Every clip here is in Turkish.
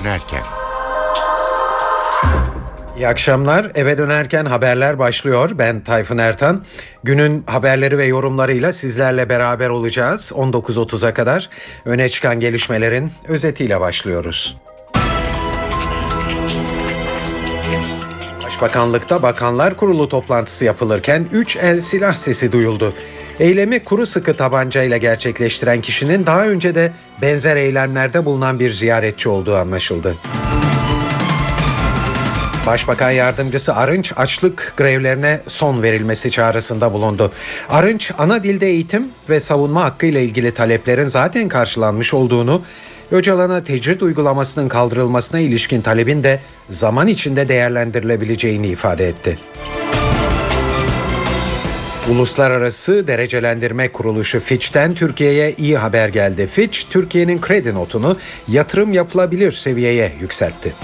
dönerken. İyi akşamlar. Eve dönerken haberler başlıyor. Ben Tayfun Ertan. Günün haberleri ve yorumlarıyla sizlerle beraber olacağız. 19.30'a kadar öne çıkan gelişmelerin özetiyle başlıyoruz. Başbakanlıkta Bakanlar Kurulu toplantısı yapılırken 3 el silah sesi duyuldu. Eylemi kuru sıkı tabancayla gerçekleştiren kişinin daha önce de benzer eylemlerde bulunan bir ziyaretçi olduğu anlaşıldı. Başbakan Yardımcısı Arınç açlık grevlerine son verilmesi çağrısında bulundu. Arınç ana dilde eğitim ve savunma hakkı ile ilgili taleplerin zaten karşılanmış olduğunu, Öcalan'a tecrit uygulamasının kaldırılmasına ilişkin talebin de zaman içinde değerlendirilebileceğini ifade etti. Uluslararası Derecelendirme Kuruluşu Fitch'ten Türkiye'ye iyi haber geldi. Fitch, Türkiye'nin kredi notunu yatırım yapılabilir seviyeye yükseltti.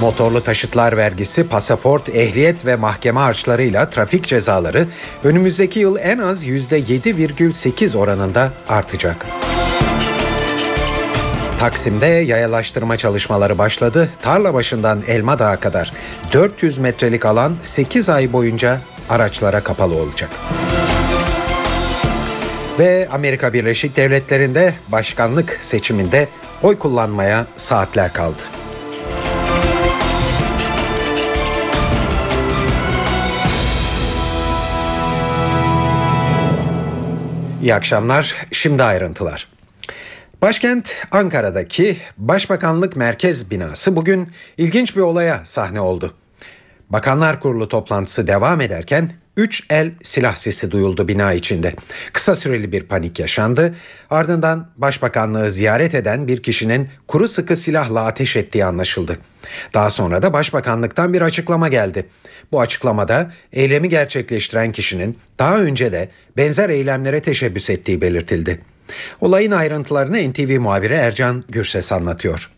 Motorlu taşıtlar vergisi, pasaport, ehliyet ve mahkeme harçlarıyla trafik cezaları önümüzdeki yıl en az %7,8 oranında artacak. Taksim'de yayalaştırma çalışmaları başladı. Tarla başından Elma Dağı kadar 400 metrelik alan 8 ay boyunca araçlara kapalı olacak. Ve Amerika Birleşik Devletleri'nde başkanlık seçiminde oy kullanmaya saatler kaldı. İyi akşamlar. Şimdi ayrıntılar. Başkent Ankara'daki Başbakanlık Merkez Binası bugün ilginç bir olaya sahne oldu. Bakanlar Kurulu toplantısı devam ederken 3 el silah sesi duyuldu bina içinde. Kısa süreli bir panik yaşandı. Ardından başbakanlığı ziyaret eden bir kişinin kuru sıkı silahla ateş ettiği anlaşıldı. Daha sonra da başbakanlıktan bir açıklama geldi. Bu açıklamada eylemi gerçekleştiren kişinin daha önce de benzer eylemlere teşebbüs ettiği belirtildi. Olayın ayrıntılarını NTV muhabiri Ercan Gürses anlatıyor.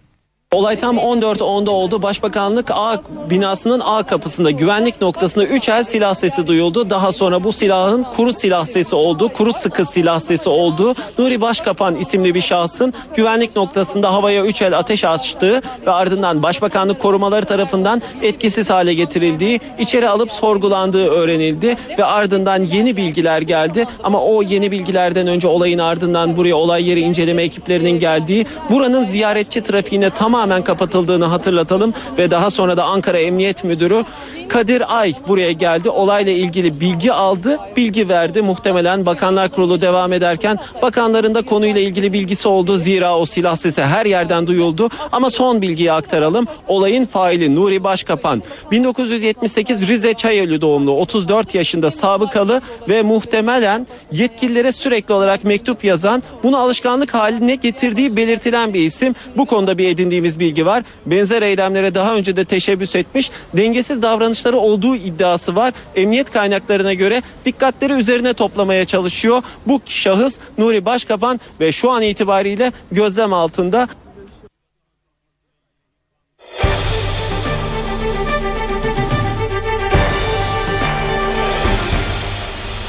Olay tam 14.10'da oldu. Başbakanlık A binasının A kapısında güvenlik noktasında 3 el silah sesi duyuldu. Daha sonra bu silahın kuru silah sesi oldu. Kuru sıkı silah sesi oldu. Nuri Başkapan isimli bir şahsın güvenlik noktasında havaya 3 el ateş açtığı ve ardından Başbakanlık korumaları tarafından etkisiz hale getirildiği, içeri alıp sorgulandığı öğrenildi ve ardından yeni bilgiler geldi. Ama o yeni bilgilerden önce olayın ardından buraya olay yeri inceleme ekiplerinin geldiği, buranın ziyaretçi trafiğine tamamen tamamen kapatıldığını hatırlatalım ve daha sonra da Ankara Emniyet Müdürü Kadir Ay buraya geldi. Olayla ilgili bilgi aldı, bilgi verdi. Muhtemelen Bakanlar Kurulu devam ederken bakanların da konuyla ilgili bilgisi oldu. Zira o silah sesi her yerden duyuldu. Ama son bilgiyi aktaralım. Olayın faili Nuri Başkapan 1978 Rize Çayeli doğumlu 34 yaşında sabıkalı ve muhtemelen yetkililere sürekli olarak mektup yazan bunu alışkanlık haline getirdiği belirtilen bir isim. Bu konuda bir edindiğimiz edindiğimiz bilgi var. Benzer eylemlere daha önce de teşebbüs etmiş. Dengesiz davranışları olduğu iddiası var. Emniyet kaynaklarına göre dikkatleri üzerine toplamaya çalışıyor. Bu şahıs Nuri Başkapan ve şu an itibariyle gözlem altında.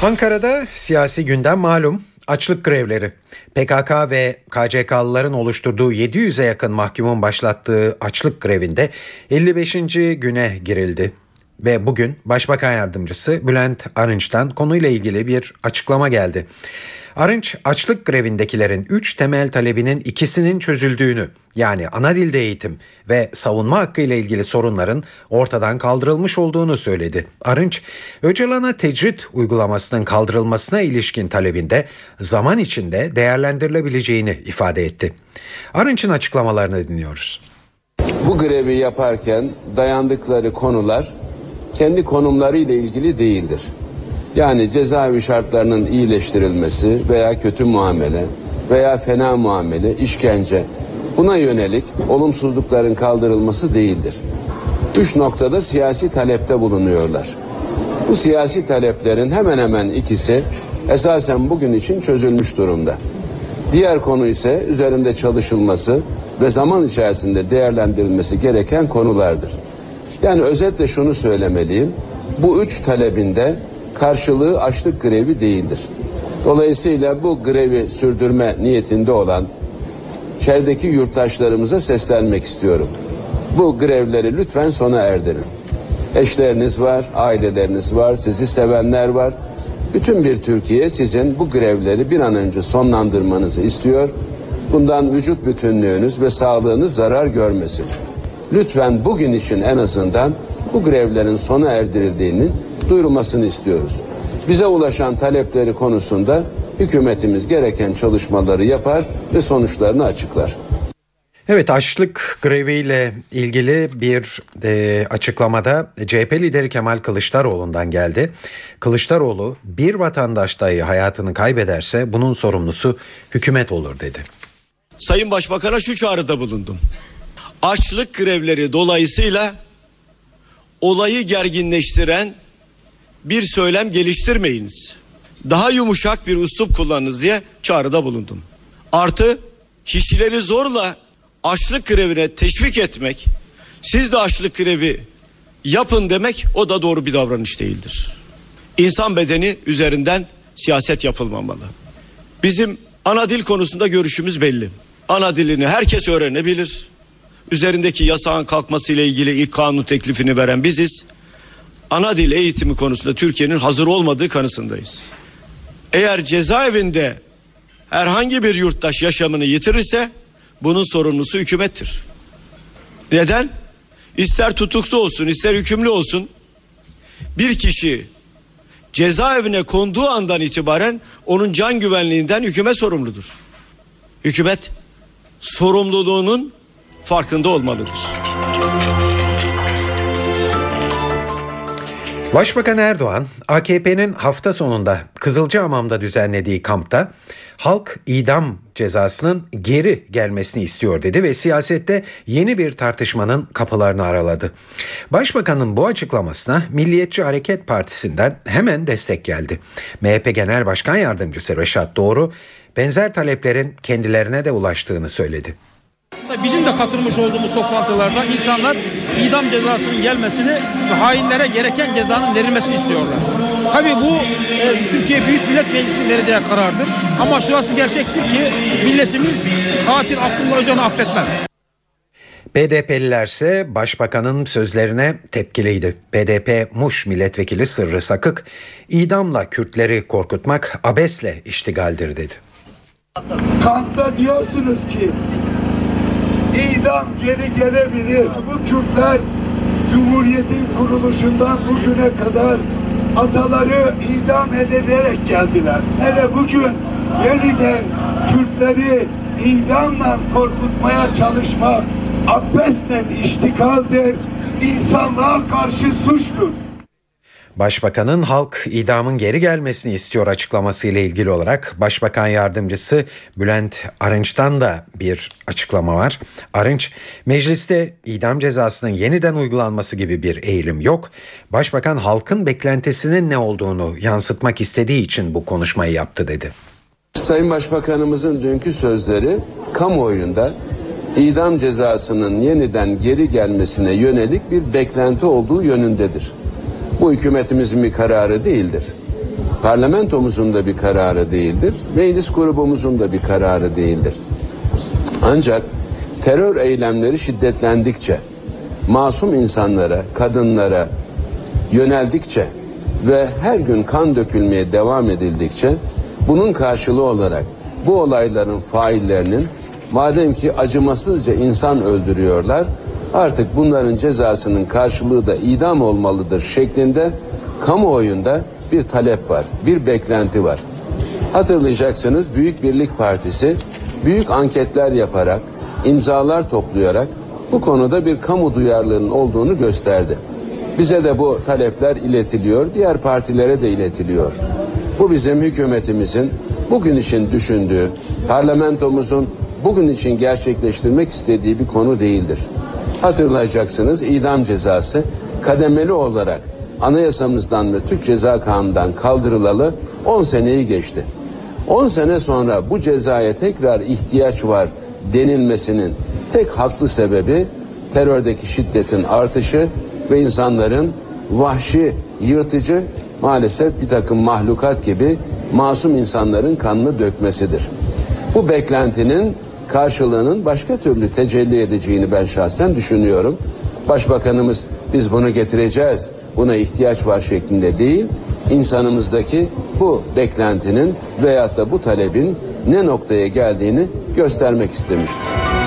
Ankara'da siyasi gündem malum açlık grevleri. PKK ve KCK'lıların oluşturduğu 700'e yakın mahkumun başlattığı açlık grevinde 55. güne girildi. Ve bugün Başbakan Yardımcısı Bülent Arınç'tan konuyla ilgili bir açıklama geldi. Arınç açlık grevindekilerin üç temel talebinin ikisinin çözüldüğünü yani ana dilde eğitim ve savunma hakkı ile ilgili sorunların ortadan kaldırılmış olduğunu söyledi. Arınç, Öcalan'a tecrit uygulamasının kaldırılmasına ilişkin talebinde zaman içinde değerlendirilebileceğini ifade etti. Arınç'ın açıklamalarını dinliyoruz. Bu grevi yaparken dayandıkları konular kendi konumları ile ilgili değildir. Yani cezaevi şartlarının iyileştirilmesi veya kötü muamele veya fena muamele, işkence buna yönelik olumsuzlukların kaldırılması değildir. Üç noktada siyasi talepte bulunuyorlar. Bu siyasi taleplerin hemen hemen ikisi esasen bugün için çözülmüş durumda. Diğer konu ise üzerinde çalışılması ve zaman içerisinde değerlendirilmesi gereken konulardır. Yani özetle şunu söylemeliyim. Bu üç talebinde karşılığı açlık grevi değildir. Dolayısıyla bu grevi sürdürme niyetinde olan içerideki yurttaşlarımıza seslenmek istiyorum. Bu grevleri lütfen sona erdirin. Eşleriniz var, aileleriniz var, sizi sevenler var. Bütün bir Türkiye sizin bu grevleri bir an önce sonlandırmanızı istiyor. Bundan vücut bütünlüğünüz ve sağlığınız zarar görmesin. Lütfen bugün için en azından bu grevlerin sona erdirildiğini duyurulmasını istiyoruz. Bize ulaşan talepleri konusunda hükümetimiz gereken çalışmaları yapar ve sonuçlarını açıklar. Evet açlık greviyle ilgili bir e, açıklamada CHP lideri Kemal Kılıçdaroğlu'ndan geldi. Kılıçdaroğlu bir vatandaş dahi hayatını kaybederse bunun sorumlusu hükümet olur dedi. Sayın Başbakan'a şu çağrıda bulundum. Açlık grevleri dolayısıyla olayı gerginleştiren bir söylem geliştirmeyiniz. Daha yumuşak bir üslup kullanınız diye çağrıda bulundum. Artı kişileri zorla açlık grevine teşvik etmek, siz de açlık grevi yapın demek o da doğru bir davranış değildir. İnsan bedeni üzerinden siyaset yapılmamalı. Bizim ana dil konusunda görüşümüz belli. Ana dilini herkes öğrenebilir. Üzerindeki yasağın kalkması ile ilgili ilk kanun teklifini veren biziz. Ana dil eğitimi konusunda Türkiye'nin hazır olmadığı kanısındayız. Eğer cezaevinde herhangi bir yurttaş yaşamını yitirirse bunun sorumlusu hükümettir. Neden? İster tutuklu olsun, ister hükümlü olsun. Bir kişi cezaevine konduğu andan itibaren onun can güvenliğinden hükümet sorumludur. Hükümet sorumluluğunun farkında olmalıdır. Başbakan Erdoğan, AKP'nin hafta sonunda Kızılcahamam'da düzenlediği kampta halk idam cezasının geri gelmesini istiyor dedi ve siyasette yeni bir tartışmanın kapılarını araladı. Başbakanın bu açıklamasına Milliyetçi Hareket Partisi'nden hemen destek geldi. MHP Genel Başkan Yardımcısı Reşat Doğru benzer taleplerin kendilerine de ulaştığını söyledi. Bizim de katılmış olduğumuz toplantılarda insanlar idam cezasının gelmesini ve hainlere gereken cezanın verilmesini istiyorlar. Tabii bu e, Türkiye Büyük Millet Meclisi'nin vereceği karardır. Ama şurası gerçektir ki milletimiz katil Abdullah Öcalan'ı affetmez. BDP'liler ise başbakanın sözlerine tepkiliydi. BDP Muş milletvekili Sırrı Sakık, idamla Kürtleri korkutmak abesle iştigaldir dedi. Kampta diyorsunuz ki idam geri gelebilir. Bu Kürtler Cumhuriyet'in kuruluşundan bugüne kadar ataları idam edilerek geldiler. Hele bugün yeniden Kürtleri idamla korkutmaya çalışmak abesle iştikaldir, insanlığa karşı suçtur. Başbakanın halk idamın geri gelmesini istiyor açıklaması ile ilgili olarak Başbakan Yardımcısı Bülent Arınç'tan da bir açıklama var. Arınç, mecliste idam cezasının yeniden uygulanması gibi bir eğilim yok. Başbakan halkın beklentisinin ne olduğunu yansıtmak istediği için bu konuşmayı yaptı dedi. Sayın Başbakanımızın dünkü sözleri kamuoyunda idam cezasının yeniden geri gelmesine yönelik bir beklenti olduğu yönündedir. Bu hükümetimizin bir kararı değildir. Parlamentomuzun da bir kararı değildir. Meclis grubumuzun da bir kararı değildir. Ancak terör eylemleri şiddetlendikçe, masum insanlara, kadınlara yöneldikçe ve her gün kan dökülmeye devam edildikçe bunun karşılığı olarak bu olayların faillerinin madem ki acımasızca insan öldürüyorlar artık bunların cezasının karşılığı da idam olmalıdır şeklinde kamuoyunda bir talep var, bir beklenti var. Hatırlayacaksınız Büyük Birlik Partisi büyük anketler yaparak, imzalar toplayarak bu konuda bir kamu duyarlılığının olduğunu gösterdi. Bize de bu talepler iletiliyor, diğer partilere de iletiliyor. Bu bizim hükümetimizin bugün için düşündüğü, parlamentomuzun bugün için gerçekleştirmek istediği bir konu değildir. Hatırlayacaksınız idam cezası kademeli olarak anayasamızdan ve Türk Ceza Kanunu'ndan kaldırılalı 10 seneyi geçti. 10 sene sonra bu cezaya tekrar ihtiyaç var denilmesinin tek haklı sebebi terördeki şiddetin artışı ve insanların vahşi, yırtıcı maalesef bir takım mahlukat gibi masum insanların kanını dökmesidir. Bu beklentinin karşılığının başka türlü tecelli edeceğini ben şahsen düşünüyorum. Başbakanımız biz bunu getireceğiz, buna ihtiyaç var şeklinde değil, insanımızdaki bu beklentinin veyahut da bu talebin ne noktaya geldiğini göstermek istemiştir.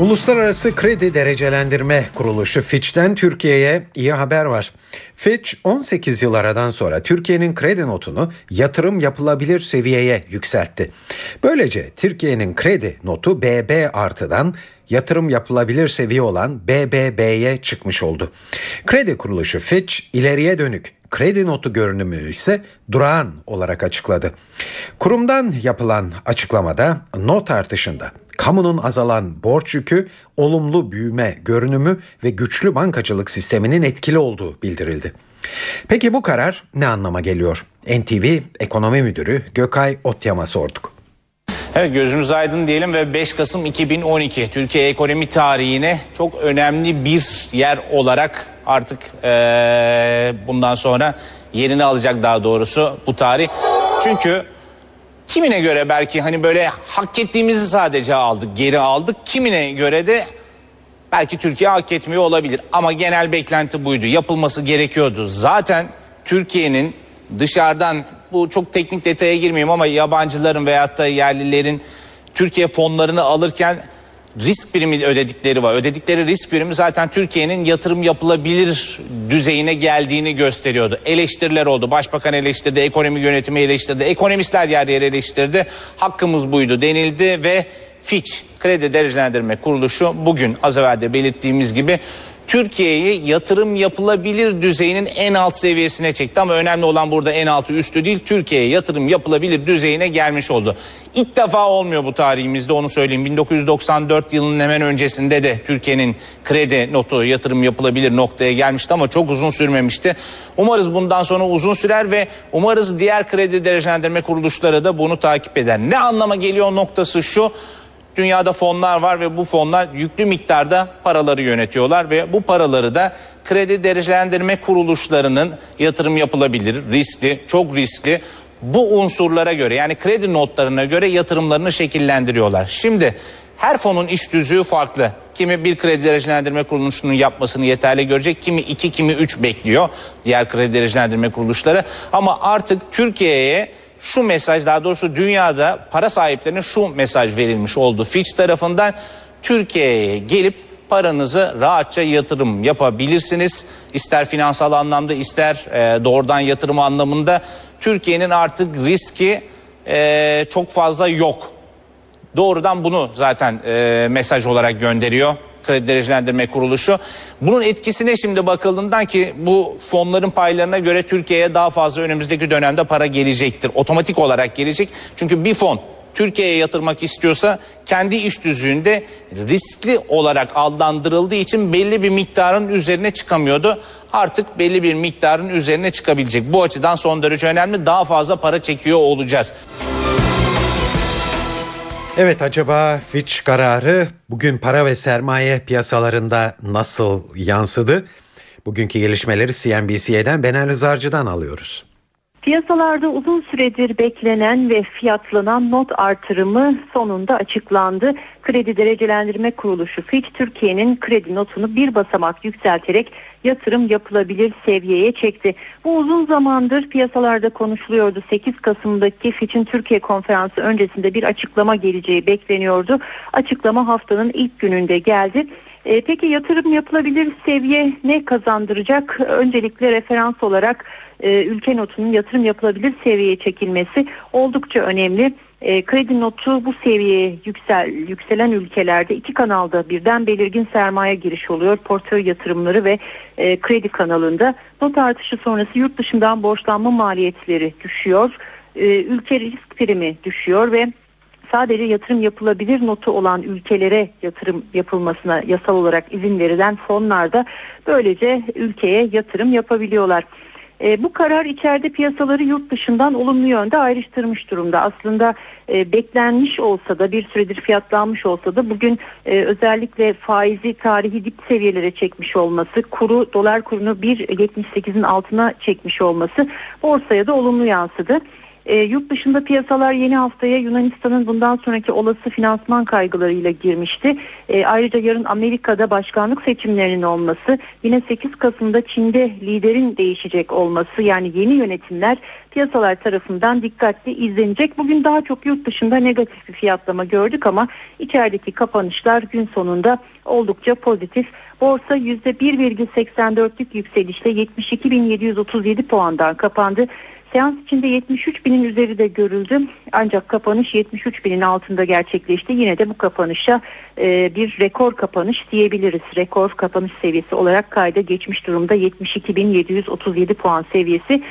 Uluslararası Kredi Derecelendirme Kuruluşu Fitch'ten Türkiye'ye iyi haber var. Fitch 18 yıl aradan sonra Türkiye'nin kredi notunu yatırım yapılabilir seviyeye yükseltti. Böylece Türkiye'nin kredi notu BB artıdan yatırım yapılabilir seviye olan BBB'ye çıkmış oldu. Kredi kuruluşu Fitch ileriye dönük kredi notu görünümü ise durağan olarak açıkladı. Kurumdan yapılan açıklamada not artışında kamunun azalan borç yükü, olumlu büyüme görünümü ve güçlü bankacılık sisteminin etkili olduğu bildirildi. Peki bu karar ne anlama geliyor? NTV Ekonomi Müdürü Gökay Otyam'a sorduk. Evet gözümüz aydın diyelim ve 5 Kasım 2012 Türkiye ekonomi tarihine çok önemli bir yer olarak artık ee, bundan sonra yerini alacak daha doğrusu bu tarih. Çünkü kimine göre belki hani böyle hak ettiğimizi sadece aldık geri aldık. Kimine göre de belki Türkiye hak etmiyor olabilir. Ama genel beklenti buydu. Yapılması gerekiyordu. Zaten Türkiye'nin dışarıdan bu çok teknik detaya girmeyeyim ama yabancıların veyahut da yerlilerin Türkiye fonlarını alırken risk primi ödedikleri var. Ödedikleri risk primi zaten Türkiye'nin yatırım yapılabilir düzeyine geldiğini gösteriyordu. Eleştiriler oldu. Başbakan eleştirdi, ekonomi yönetimi eleştirdi, ekonomistler yer yer eleştirdi. Hakkımız buydu denildi ve Fitch Kredi Derecelendirme Kuruluşu bugün az evvel de belirttiğimiz gibi Türkiye'yi yatırım yapılabilir düzeyinin en alt seviyesine çekti ama önemli olan burada en altı üstü değil Türkiye'ye yatırım yapılabilir düzeyine gelmiş oldu. İlk defa olmuyor bu tarihimizde onu söyleyeyim 1994 yılının hemen öncesinde de Türkiye'nin kredi notu yatırım yapılabilir noktaya gelmişti ama çok uzun sürmemişti. Umarız bundan sonra uzun sürer ve umarız diğer kredi derecelendirme kuruluşları da bunu takip eder. Ne anlama geliyor noktası şu Dünyada fonlar var ve bu fonlar yüklü miktarda paraları yönetiyorlar ve bu paraları da kredi derecelendirme kuruluşlarının yatırım yapılabilir, riskli, çok riskli bu unsurlara göre yani kredi notlarına göre yatırımlarını şekillendiriyorlar. Şimdi her fonun iş düzüğü farklı. Kimi bir kredi derecelendirme kuruluşunun yapmasını yeterli görecek, kimi iki, kimi üç bekliyor diğer kredi derecelendirme kuruluşları. Ama artık Türkiye'ye şu mesaj daha doğrusu dünyada para sahiplerine şu mesaj verilmiş oldu Fitch tarafından. Türkiye'ye gelip paranızı rahatça yatırım yapabilirsiniz. İster finansal anlamda ister e, doğrudan yatırım anlamında. Türkiye'nin artık riski e, çok fazla yok. Doğrudan bunu zaten e, mesaj olarak gönderiyor kredi derecelendirme kuruluşu. Bunun etkisine şimdi bakıldığından ki bu fonların paylarına göre Türkiye'ye daha fazla önümüzdeki dönemde para gelecektir. Otomatik olarak gelecek. Çünkü bir fon Türkiye'ye yatırmak istiyorsa kendi iş düzüğünde riskli olarak adlandırıldığı için belli bir miktarın üzerine çıkamıyordu. Artık belli bir miktarın üzerine çıkabilecek. Bu açıdan son derece önemli. Daha fazla para çekiyor olacağız. Evet acaba Fitch kararı bugün para ve sermaye piyasalarında nasıl yansıdı? Bugünkü gelişmeleri CNBC'den Benel Rızarcı'dan alıyoruz. Piyasalarda uzun süredir beklenen ve fiyatlanan not artırımı sonunda açıklandı. Kredi Derecelendirme Kuruluşu Fitch Türkiye'nin kredi notunu bir basamak yükselterek yatırım yapılabilir seviyeye çekti. Bu uzun zamandır piyasalarda konuşuluyordu. 8 Kasım'daki Fitch'in Türkiye konferansı öncesinde bir açıklama geleceği bekleniyordu. Açıklama haftanın ilk gününde geldi. E, peki yatırım yapılabilir seviye ne kazandıracak? Öncelikle referans olarak e, ülke notunun yatırım yapılabilir seviyeye çekilmesi oldukça önemli. E, kredi notu bu seviyeye yüksel, yükselen ülkelerde iki kanalda birden belirgin sermaye giriş oluyor. Portföy yatırımları ve e, kredi kanalında. Not artışı sonrası yurt dışından borçlanma maliyetleri düşüyor. E, ülke risk primi düşüyor ve sadece yatırım yapılabilir notu olan ülkelere yatırım yapılmasına yasal olarak izin verilen fonlarda böylece ülkeye yatırım yapabiliyorlar. E, bu karar içeride piyasaları yurt dışından olumlu yönde ayrıştırmış durumda. Aslında e, beklenmiş olsa da bir süredir fiyatlanmış olsa da bugün e, özellikle faizi tarihi dip seviyelere çekmiş olması, kuru dolar kurunu 1.78'in altına çekmiş olması borsaya da olumlu yansıdı. E, yurt dışında piyasalar yeni haftaya Yunanistan'ın bundan sonraki olası finansman kaygılarıyla girmişti. E, ayrıca yarın Amerika'da başkanlık seçimlerinin olması, yine 8 Kasım'da Çin'de liderin değişecek olması yani yeni yönetimler piyasalar tarafından dikkatli izlenecek. Bugün daha çok yurt dışında negatif bir fiyatlama gördük ama içerideki kapanışlar gün sonunda oldukça pozitif. Borsa %1,84'lük yükselişle 72.737 puandan kapandı. Seans içinde 73 binin üzeri de görüldü. Ancak kapanış 73 binin altında gerçekleşti. Yine de bu kapanışa e, bir rekor kapanış diyebiliriz. Rekor kapanış seviyesi olarak kayda geçmiş durumda 72.737 puan seviyesi.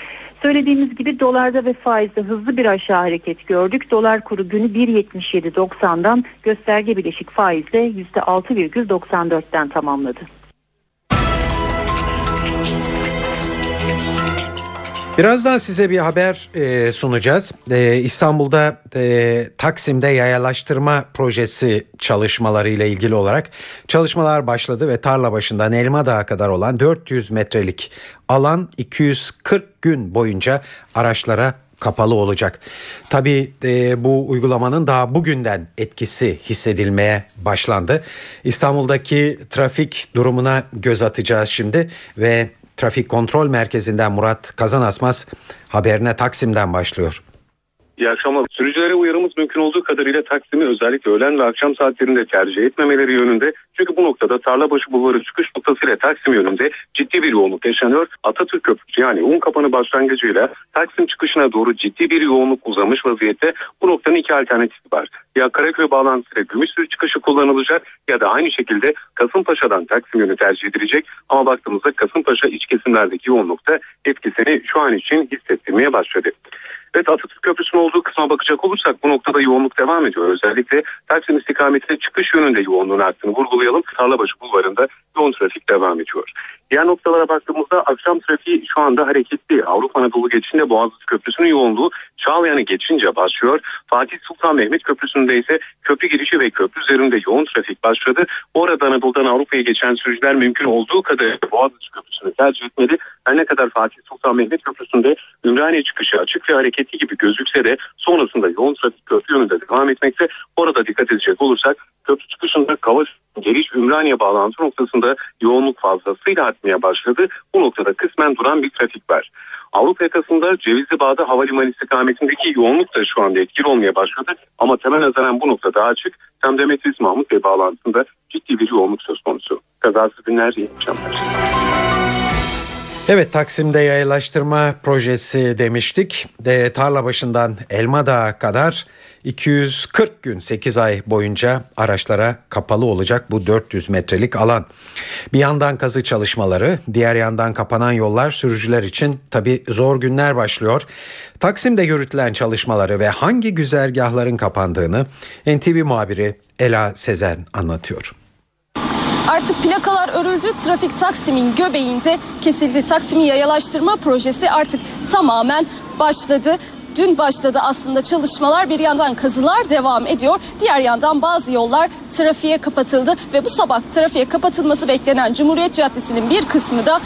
Söylediğimiz gibi dolarda ve faizde hızlı bir aşağı hareket gördük. Dolar kuru günü 1.77.90'dan gösterge bileşik faizle %6,94'ten tamamladı. Birazdan size bir haber e, sunacağız. E, İstanbul'da e, Taksim'de yayalaştırma projesi çalışmaları ile ilgili olarak çalışmalar başladı ve tarla başından Elma Dağı kadar olan 400 metrelik alan 240 gün boyunca araçlara kapalı olacak. Tabii e, bu uygulamanın daha bugünden etkisi hissedilmeye başlandı. İstanbul'daki trafik durumuna göz atacağız şimdi ve Trafik Kontrol Merkezi'nden Murat Kazanasmaz haberine Taksim'den başlıyor. İyi akşamlar. Sürücülere uyarımız mümkün olduğu kadarıyla Taksim'i özellikle öğlen ve akşam saatlerinde tercih etmemeleri yönünde. Çünkü bu noktada Tarlabaşı Bulvarı çıkış noktasıyla Taksim yönünde ciddi bir yoğunluk yaşanıyor. Atatürk Köprüsü yani Un Kapanı başlangıcıyla Taksim çıkışına doğru ciddi bir yoğunluk uzamış vaziyette. Bu noktanın iki alternatifi var. Ya Karaköy bağlantısıyla Gümüşsürü çıkışı kullanılacak ya da aynı şekilde Kasımpaşa'dan Taksim yönü tercih edilecek. Ama baktığımızda Kasımpaşa iç kesimlerdeki yoğunlukta etkisini şu an için hissettirmeye başladı. Evet Atatürk Köprüsü'nün olduğu kısma bakacak olursak bu noktada yoğunluk devam ediyor. Özellikle Taksim istikametine çıkış yönünde yoğunluğun arttığını vurgulayalım. Tarlabaşı Bulvarı'nda yoğun trafik devam ediyor. Diğer noktalara baktığımızda akşam trafiği şu anda hareketli. Avrupa Anadolu geçişinde Boğaziçi Köprüsü'nün yoğunluğu Çağlayan'ı geçince başlıyor. Fatih Sultan Mehmet Köprüsü'nde ise köprü girişi ve köprü üzerinde yoğun trafik başladı. Orada Anadolu'dan Avrupa'ya geçen sürücüler mümkün olduğu kadar Boğaziçi Köprüsü'nü tercih etmedi. Her ne kadar Fatih Sultan Mehmet Köprüsü'nde Ümraniye çıkışı açık ve hareketli gibi gözükse de sonrasında yoğun trafik köprü yönünde devam etmekte. Orada dikkat edecek olursak köprü çıkışında Kavaş geliş Ümraniye bağlantı noktasında yoğunluk fazlasıyla artmaya başladı. Bu noktada kısmen duran bir trafik var. Avrupa yakasında Cevizli Bağ'da havalimanı istikametindeki yoğunluk da şu anda etkili olmaya başladı. Ama temel nazaran bu nokta daha açık. Tam Demetris Mahmut Bey bağlantısında ciddi bir yoğunluk söz konusu. Kazası günler iyi akşamlar. Evet Taksim'de yayalaştırma projesi demiştik. De, tarla başından Elma Dağı kadar 240 gün 8 ay boyunca araçlara kapalı olacak bu 400 metrelik alan. Bir yandan kazı çalışmaları, diğer yandan kapanan yollar sürücüler için tabi zor günler başlıyor. Taksim'de yürütülen çalışmaları ve hangi güzergahların kapandığını NTV muhabiri Ela Sezen anlatıyor. Artık plakalar örüldü. Trafik Taksim'in göbeğinde kesildi. Taksim'i yayalaştırma projesi artık tamamen başladı. Dün başladı aslında çalışmalar bir yandan kazılar devam ediyor. Diğer yandan bazı yollar trafiğe kapatıldı ve bu sabah trafiğe kapatılması beklenen Cumhuriyet Caddesi'nin bir kısmı da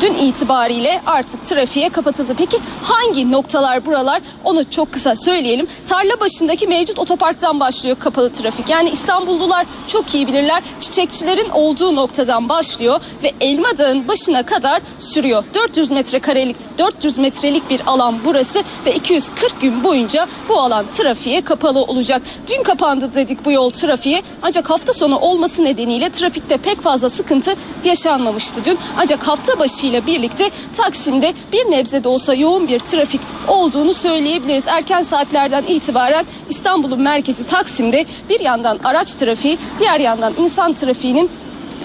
dün itibariyle artık trafiğe kapatıldı. Peki hangi noktalar buralar? Onu çok kısa söyleyelim. Tarla başındaki mevcut otoparktan başlıyor kapalı trafik. Yani İstanbullular çok iyi bilirler. Çiçekçilerin olduğu noktadan başlıyor ve Elma Dağı'nın başına kadar sürüyor. 400 metrekarelik 400 metrelik bir alan burası ve 240 gün boyunca bu alan trafiğe kapalı olacak. Dün kapandı dedik bu yol trafiğe ancak hafta sonu olması nedeniyle trafikte pek fazla sıkıntı yaşanmamıştı dün. Ancak hafta başı ile birlikte Taksim'de bir nebze de olsa yoğun bir trafik olduğunu söyleyebiliriz. Erken saatlerden itibaren İstanbul'un merkezi Taksim'de bir yandan araç trafiği, diğer yandan insan trafiğinin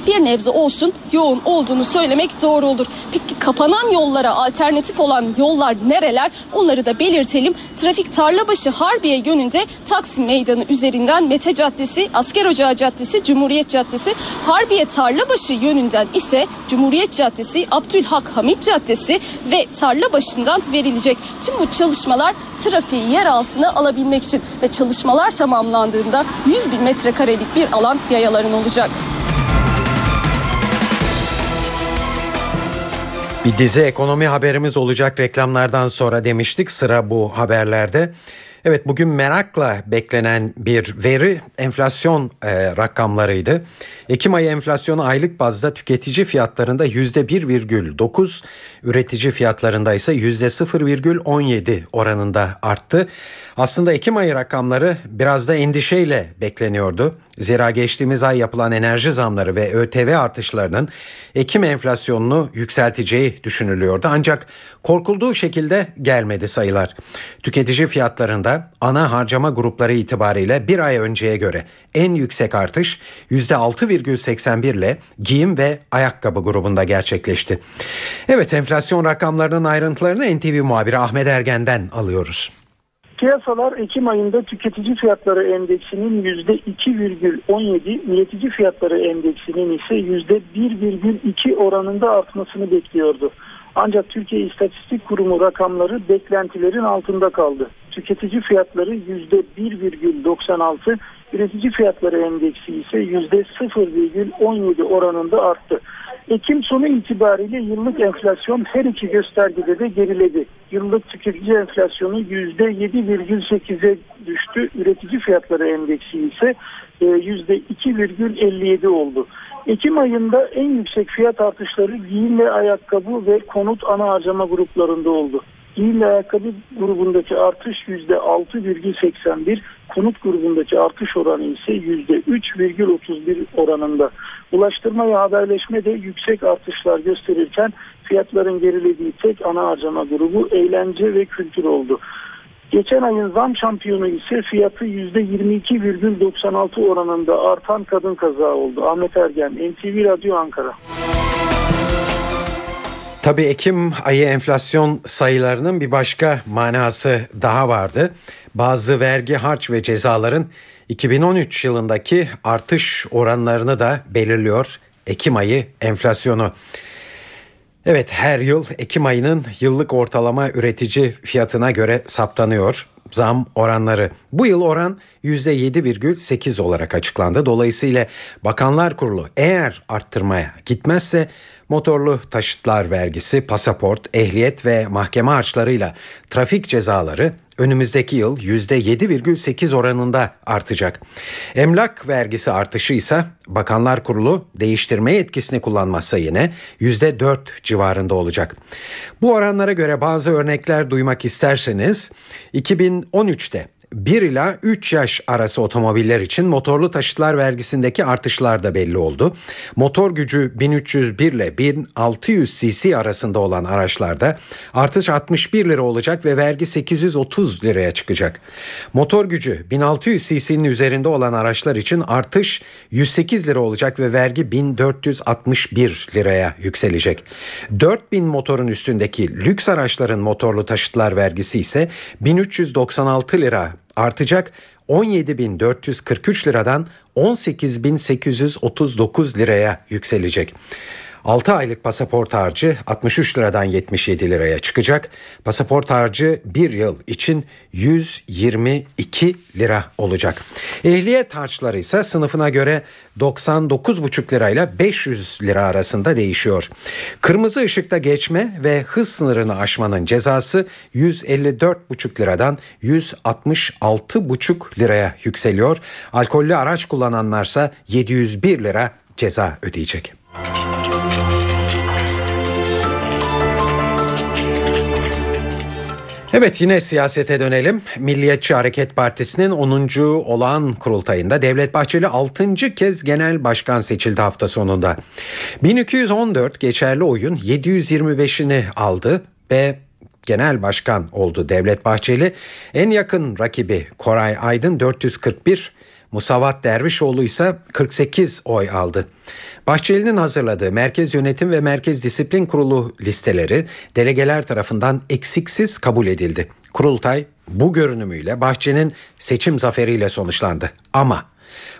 bir nebze olsun yoğun olduğunu söylemek doğru olur. Peki kapanan yollara alternatif olan yollar nereler? Onları da belirtelim. Trafik Tarlabaşı Harbiye yönünde Taksim Meydanı üzerinden Mete Caddesi, Asker Ocağı Caddesi, Cumhuriyet Caddesi, Harbiye Tarlabaşı yönünden ise Cumhuriyet Caddesi, Abdülhak Hamit Caddesi ve Tarlabaşı'ndan verilecek. Tüm bu çalışmalar trafiği yer altına alabilmek için ve çalışmalar tamamlandığında 100 bin metrekarelik bir alan yayaların olacak. Bir dizi ekonomi haberimiz olacak reklamlardan sonra demiştik sıra bu haberlerde. Evet bugün merakla beklenen bir veri enflasyon e, rakamlarıydı. Ekim ayı enflasyonu aylık bazda tüketici fiyatlarında %1,9, üretici fiyatlarında ise %0,17 oranında arttı. Aslında Ekim ayı rakamları biraz da endişeyle bekleniyordu. Zira geçtiğimiz ay yapılan enerji zamları ve ÖTV artışlarının Ekim enflasyonunu yükselteceği düşünülüyordu. Ancak korkulduğu şekilde gelmedi sayılar. Tüketici fiyatlarında ana harcama grupları itibariyle bir ay önceye göre en yüksek artış %6,81 ile giyim ve ayakkabı grubunda gerçekleşti. Evet enflasyon rakamlarının ayrıntılarını NTV muhabiri Ahmet Ergen'den alıyoruz. Piyasalar Ekim ayında tüketici fiyatları endeksinin %2,17, üretici fiyatları endeksinin ise %1,2 oranında artmasını bekliyordu. Ancak Türkiye İstatistik Kurumu rakamları beklentilerin altında kaldı. Tüketici fiyatları %1,96, üretici fiyatları endeksi ise %0,17 oranında arttı. Ekim sonu itibariyle yıllık enflasyon her iki göstergede de geriledi. Yıllık tüketici enflasyonu %7,8'e düştü. Üretici fiyatları endeksi ise %2,57 oldu. Ekim ayında en yüksek fiyat artışları giyim ve ayakkabı ve konut ana harcama gruplarında oldu. Giyim ve ayakkabı grubundaki artış %6,81, konut grubundaki artış oranı ise %3,31 oranında. Ulaştırma ve haberleşme de yüksek artışlar gösterirken fiyatların gerilediği tek ana harcama grubu eğlence ve kültür oldu. Geçen ayın zam şampiyonu ise fiyatı %22,96 oranında artan kadın kazağı oldu. Ahmet Ergen, NTV Radyo Ankara. Tabii Ekim ayı enflasyon sayılarının bir başka manası daha vardı. Bazı vergi, harç ve cezaların 2013 yılındaki artış oranlarını da belirliyor Ekim ayı enflasyonu. Evet her yıl Ekim ayının yıllık ortalama üretici fiyatına göre saptanıyor zam oranları. Bu yıl oran %7,8 olarak açıklandı. Dolayısıyla Bakanlar Kurulu eğer arttırmaya gitmezse motorlu taşıtlar vergisi, pasaport, ehliyet ve mahkeme harçlarıyla trafik cezaları önümüzdeki yıl %7,8 oranında artacak. Emlak vergisi artışı ise Bakanlar Kurulu değiştirme etkisini kullanmazsa yine %4 civarında olacak. Bu oranlara göre bazı örnekler duymak isterseniz 2013'te 1 ila 3 yaş arası otomobiller için motorlu taşıtlar vergisindeki artışlar da belli oldu. Motor gücü 1301 ile 1600 cc arasında olan araçlarda artış 61 lira olacak ve vergi 830 liraya çıkacak. Motor gücü 1600 cc'nin üzerinde olan araçlar için artış 108 lira olacak ve vergi 1461 liraya yükselecek. 4000 motorun üstündeki lüks araçların motorlu taşıtlar vergisi ise 1396 lira artacak 17.443 liradan 18.839 liraya yükselecek. 6 aylık pasaport harcı 63 liradan 77 liraya çıkacak. Pasaport harcı 1 yıl için 122 lira olacak. Ehliyet harçları ise sınıfına göre 99,5 lirayla 500 lira arasında değişiyor. Kırmızı ışıkta geçme ve hız sınırını aşmanın cezası 154,5 liradan 166,5 liraya yükseliyor. Alkollü araç kullananlarsa 701 lira ceza ödeyecek. Evet yine siyasete dönelim. Milliyetçi Hareket Partisi'nin 10. olağan kurultayında Devlet Bahçeli 6. kez genel başkan seçildi hafta sonunda. 1214 geçerli oyun 725'ini aldı ve genel başkan oldu Devlet Bahçeli. En yakın rakibi Koray Aydın 441, Musavat Dervişoğlu ise 48 oy aldı. Bahçeli'nin hazırladığı Merkez Yönetim ve Merkez Disiplin Kurulu listeleri delegeler tarafından eksiksiz kabul edildi. Kurultay bu görünümüyle Bahçeli'nin seçim zaferiyle sonuçlandı. Ama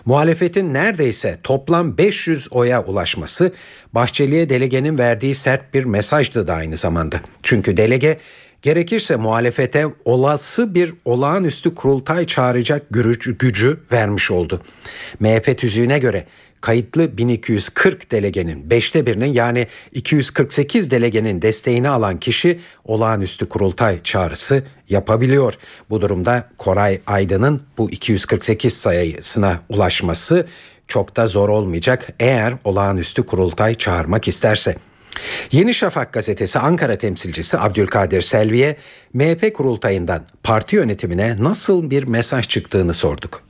muhalefetin neredeyse toplam 500 oya ulaşması Bahçeli'ye delegenin verdiği sert bir mesajdı da aynı zamanda. Çünkü delege gerekirse muhalefete olası bir olağanüstü kurultay çağıracak gücü vermiş oldu. MHP tüzüğüne göre kayıtlı 1240 delegenin 5'te birinin yani 248 delegenin desteğini alan kişi olağanüstü kurultay çağrısı yapabiliyor. Bu durumda Koray Aydın'ın bu 248 sayısına ulaşması çok da zor olmayacak eğer olağanüstü kurultay çağırmak isterse. Yeni Şafak gazetesi Ankara temsilcisi Abdülkadir Selvi'ye MHP kurultayından parti yönetimine nasıl bir mesaj çıktığını sorduk.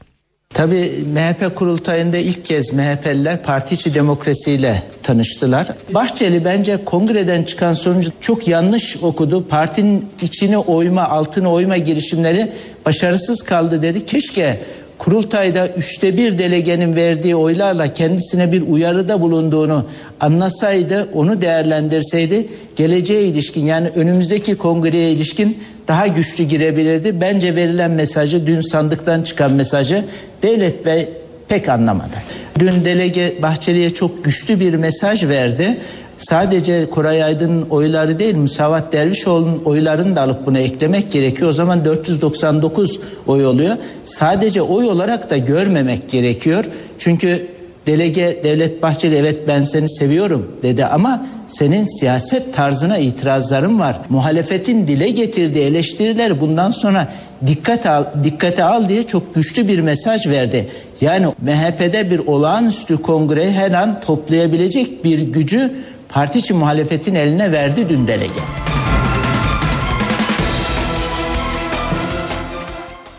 Tabii MHP kurultayında ilk kez MHP'liler parti içi demokrasiyle tanıştılar. Bahçeli bence kongreden çıkan sonucu çok yanlış okudu. Partinin içine oyma, altına oyma girişimleri başarısız kaldı dedi. Keşke kurultayda üçte bir delegenin verdiği oylarla kendisine bir uyarıda bulunduğunu anlasaydı, onu değerlendirseydi geleceğe ilişkin yani önümüzdeki kongreye ilişkin daha güçlü girebilirdi. Bence verilen mesajı dün sandıktan çıkan mesajı Devlet Bey pek anlamadı. Dün delege Bahçeli'ye çok güçlü bir mesaj verdi. Sadece Koray Aydın'ın oyları değil Musavat Dervişoğlu'nun oylarını da alıp buna eklemek gerekiyor. O zaman 499 oy oluyor. Sadece oy olarak da görmemek gerekiyor. Çünkü delege Devlet Bahçeli evet ben seni seviyorum dedi ama senin siyaset tarzına itirazlarım var. Muhalefetin dile getirdiği eleştiriler bundan sonra dikkat al, dikkate al diye çok güçlü bir mesaj verdi. Yani MHP'de bir olağanüstü kongre her an toplayabilecek bir gücü parti içi muhalefetin eline verdi dün delege.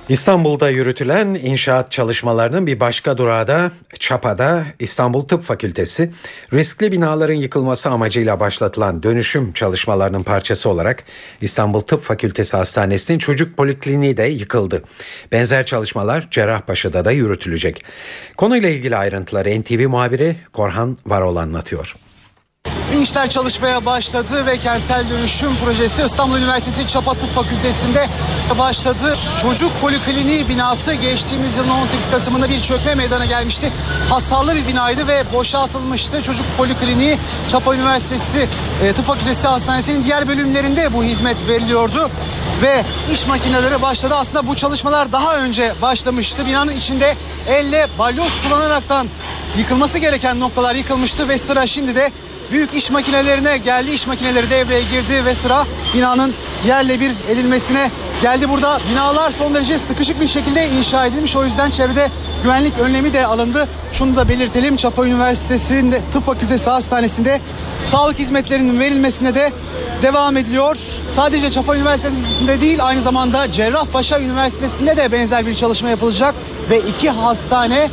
İstanbul'da yürütülen inşaat çalışmalarının bir başka durağı da Çapa'da İstanbul Tıp Fakültesi riskli binaların yıkılması amacıyla başlatılan dönüşüm çalışmalarının parçası olarak İstanbul Tıp Fakültesi Hastanesi'nin çocuk polikliniği de yıkıldı. Benzer çalışmalar Cerrahpaşa'da da yürütülecek. Konuyla ilgili ayrıntıları NTV muhabiri Korhan Varol anlatıyor. İşler çalışmaya başladı ve kentsel dönüşüm projesi İstanbul Üniversitesi Çapa Tıp Fakültesi'nde başladı. Çocuk Polikliniği binası geçtiğimiz yılın 18 Kasım'ında bir çökme meydana gelmişti. Hasarlı bir binaydı ve boşaltılmıştı. Çocuk Polikliniği Çapa Üniversitesi e, Tıp Fakültesi Hastanesi'nin diğer bölümlerinde bu hizmet veriliyordu. Ve iş makineleri başladı. Aslında bu çalışmalar daha önce başlamıştı. Binanın içinde elle balyoz kullanaraktan yıkılması gereken noktalar yıkılmıştı ve sıra şimdi de büyük iş makinelerine geldi. İş makineleri devreye girdi ve sıra binanın yerle bir edilmesine geldi. Burada binalar son derece sıkışık bir şekilde inşa edilmiş. O yüzden çevrede güvenlik önlemi de alındı. Şunu da belirtelim. Çapa Üniversitesi'nde Tıp Fakültesi Hastanesi'nde sağlık hizmetlerinin verilmesine de devam ediliyor. Sadece Çapa Üniversitesi'nde değil aynı zamanda Cerrahpaşa Üniversitesi'nde de benzer bir çalışma yapılacak ve iki hastane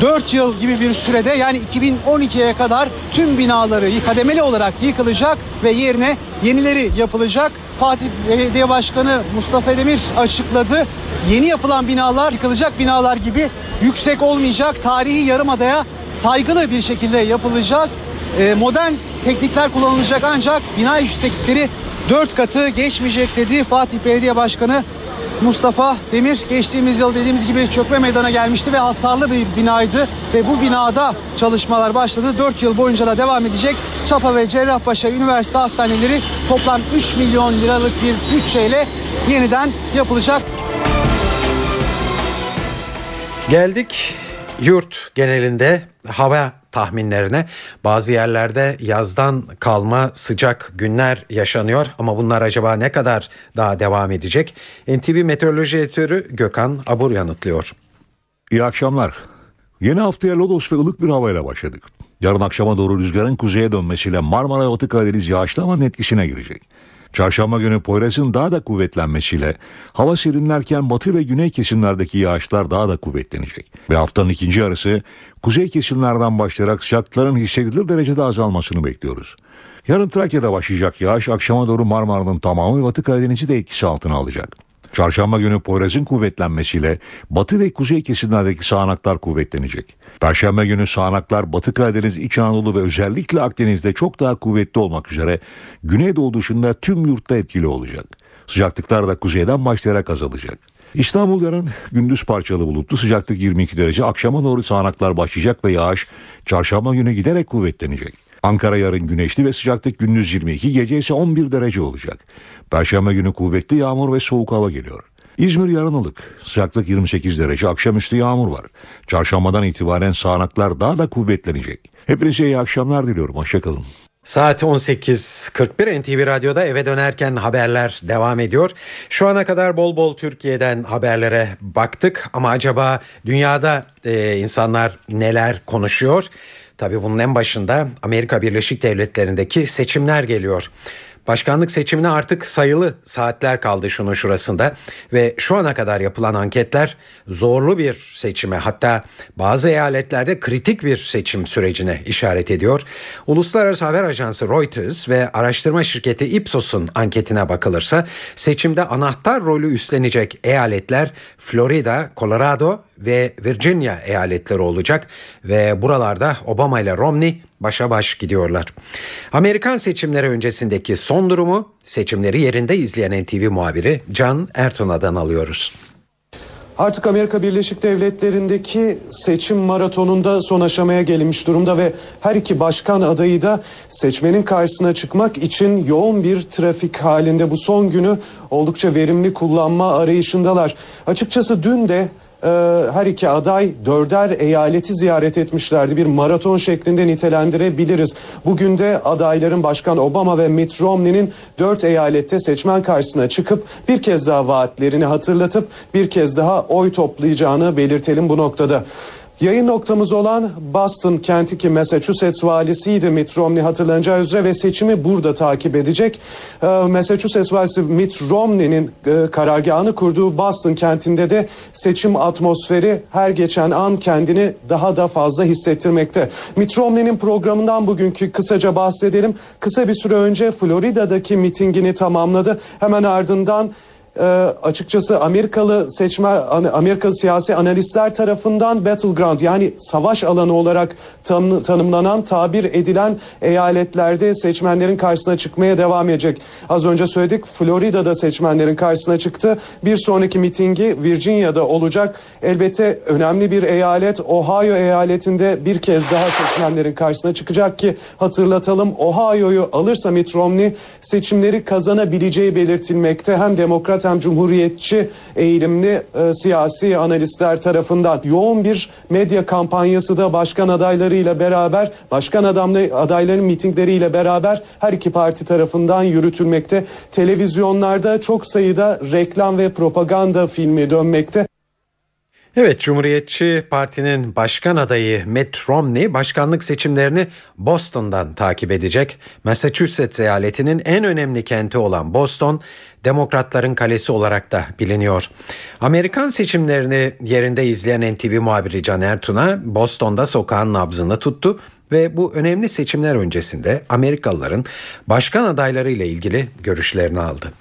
4 yıl gibi bir sürede yani 2012'ye kadar tüm binaları kademeli olarak yıkılacak ve yerine yenileri yapılacak. Fatih Belediye Başkanı Mustafa Demir açıkladı. Yeni yapılan binalar yıkılacak binalar gibi yüksek olmayacak. Tarihi Yarımada'ya saygılı bir şekilde yapılacağız. Ee, modern teknikler kullanılacak ancak bina yükseklikleri 4 katı geçmeyecek dedi Fatih Belediye Başkanı Mustafa Demir geçtiğimiz yıl dediğimiz gibi çökme meydana gelmişti ve hasarlı bir binaydı ve bu binada çalışmalar başladı. 4 yıl boyunca da devam edecek. Çapa ve Cerrahpaşa Üniversite Hastaneleri toplam 3 milyon liralık bir bütçeyle yeniden yapılacak. Geldik yurt genelinde hava tahminlerine. Bazı yerlerde yazdan kalma sıcak günler yaşanıyor ama bunlar acaba ne kadar daha devam edecek? NTV Meteoroloji Editörü Gökhan Abur yanıtlıyor. İyi akşamlar. Yeni haftaya lodos ve ılık bir havayla başladık. Yarın akşama doğru rüzgarın kuzeye dönmesiyle Marmara ve Batı Karadeniz yağışlı havanın etkisine girecek. Çarşamba günü Poyraz'ın daha da kuvvetlenmesiyle hava serinlerken batı ve güney kesimlerdeki yağışlar daha da kuvvetlenecek. Ve haftanın ikinci yarısı kuzey kesimlerden başlayarak sıcaklıkların hissedilir derecede azalmasını bekliyoruz. Yarın Trakya'da başlayacak yağış akşama doğru Marmara'nın tamamı ve Batı Karadeniz'i de etkisi altına alacak. Çarşamba günü Poyraz'ın kuvvetlenmesiyle batı ve kuzey kesimlerdeki sağanaklar kuvvetlenecek. Perşembe günü sağanaklar Batı Karadeniz, İç Anadolu ve özellikle Akdeniz'de çok daha kuvvetli olmak üzere Güneydoğu dışında tüm yurtta etkili olacak. Sıcaklıklar da kuzeyden başlayarak azalacak. İstanbul yarın gündüz parçalı bulutlu sıcaklık 22 derece akşama doğru sağanaklar başlayacak ve yağış çarşamba günü giderek kuvvetlenecek. Ankara yarın güneşli ve sıcaklık gündüz 22 gece ise 11 derece olacak. Perşembe günü kuvvetli yağmur ve soğuk hava geliyor. İzmir yarın. Sıcaklık 28 derece. Akşamüstü yağmur var. Çarşambadan itibaren sağanaklar daha da kuvvetlenecek. Hepinize iyi akşamlar diliyorum. Hoşçakalın. Saat 18.41 NTV Radyo'da eve dönerken haberler devam ediyor. Şu ana kadar bol bol Türkiye'den haberlere baktık ama acaba dünyada e, insanlar neler konuşuyor? Tabii bunun en başında Amerika Birleşik Devletleri'ndeki seçimler geliyor. Başkanlık seçimine artık sayılı saatler kaldı şunun şurasında ve şu ana kadar yapılan anketler zorlu bir seçime hatta bazı eyaletlerde kritik bir seçim sürecine işaret ediyor. Uluslararası haber ajansı Reuters ve araştırma şirketi Ipsos'un anketine bakılırsa seçimde anahtar rolü üstlenecek eyaletler Florida, Colorado ve Virginia eyaletleri olacak ve buralarda Obama ile Romney başa baş gidiyorlar. Amerikan seçimleri öncesindeki son durumu seçimleri yerinde izleyen NTV muhabiri Can Ertuna'dan alıyoruz. Artık Amerika Birleşik Devletleri'ndeki seçim maratonunda son aşamaya gelinmiş durumda ve her iki başkan adayı da seçmenin karşısına çıkmak için yoğun bir trafik halinde bu son günü oldukça verimli kullanma arayışındalar. Açıkçası dün de e, her iki aday dörder eyaleti ziyaret etmişlerdi. Bir maraton şeklinde nitelendirebiliriz. Bugün de adayların Başkan Obama ve Mitt Romney'nin dört eyalette seçmen karşısına çıkıp bir kez daha vaatlerini hatırlatıp bir kez daha oy toplayacağını belirtelim bu noktada. Yayın noktamız olan Boston kenti ki Massachusetts valisiydi Mitt Romney hatırlanacağı üzere ve seçimi burada takip edecek. Ee, Massachusetts valisi Mitt Romney'nin e, karargahını kurduğu Boston kentinde de seçim atmosferi her geçen an kendini daha da fazla hissettirmekte. Mitt Romney'nin programından bugünkü kısaca bahsedelim. Kısa bir süre önce Florida'daki mitingini tamamladı. Hemen ardından e, açıkçası Amerikalı seçme Amerikalı siyasi analistler tarafından battleground yani savaş alanı olarak tanı, tanımlanan tabir edilen eyaletlerde seçmenlerin karşısına çıkmaya devam edecek. Az önce söyledik Florida'da seçmenlerin karşısına çıktı. Bir sonraki mitingi Virginia'da olacak. Elbette önemli bir eyalet Ohio eyaletinde bir kez daha seçmenlerin karşısına çıkacak ki hatırlatalım Ohio'yu alırsa Mitt Romney seçimleri kazanabileceği belirtilmekte. Hem demokrat hem cumhuriyetçi eğilimli e, siyasi analistler tarafından yoğun bir medya kampanyası da başkan adaylarıyla beraber başkan adamlı adayların mitingleriyle beraber her iki parti tarafından yürütülmekte. Televizyonlarda çok sayıda reklam ve propaganda filmi dönmekte. Evet Cumhuriyetçi Parti'nin başkan adayı Mitt Romney başkanlık seçimlerini Boston'dan takip edecek. Massachusetts eyaletinin en önemli kenti olan Boston demokratların kalesi olarak da biliniyor. Amerikan seçimlerini yerinde izleyen NTV muhabiri Can Ertun'a Boston'da sokağın nabzını tuttu ve bu önemli seçimler öncesinde Amerikalıların başkan adayları ile ilgili görüşlerini aldı.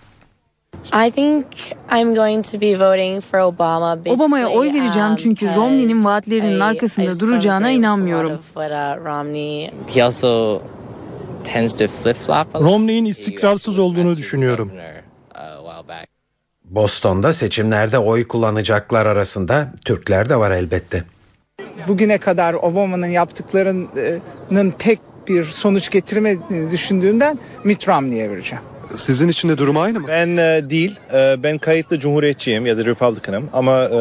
I think I'm going to be voting for Obama. Obama'ya oy vereceğim çünkü Romney'nin vaatlerinin arkasında duracağına inanmıyorum. uh, He also tends to flip-flop. Romney'in istikrarsız olduğunu düşünüyorum. Boston'da seçimlerde oy kullanacaklar arasında Türkler de var elbette. Bugüne kadar Obama'nın yaptıklarının pek bir sonuç getirmediğini düşündüğümden Mitt Romney'e vereceğim. Sizin için de durum aynı mı? Ben e, değil. E, ben kayıtlı Cumhuriyetçiyim ya da Republican'ım ama e,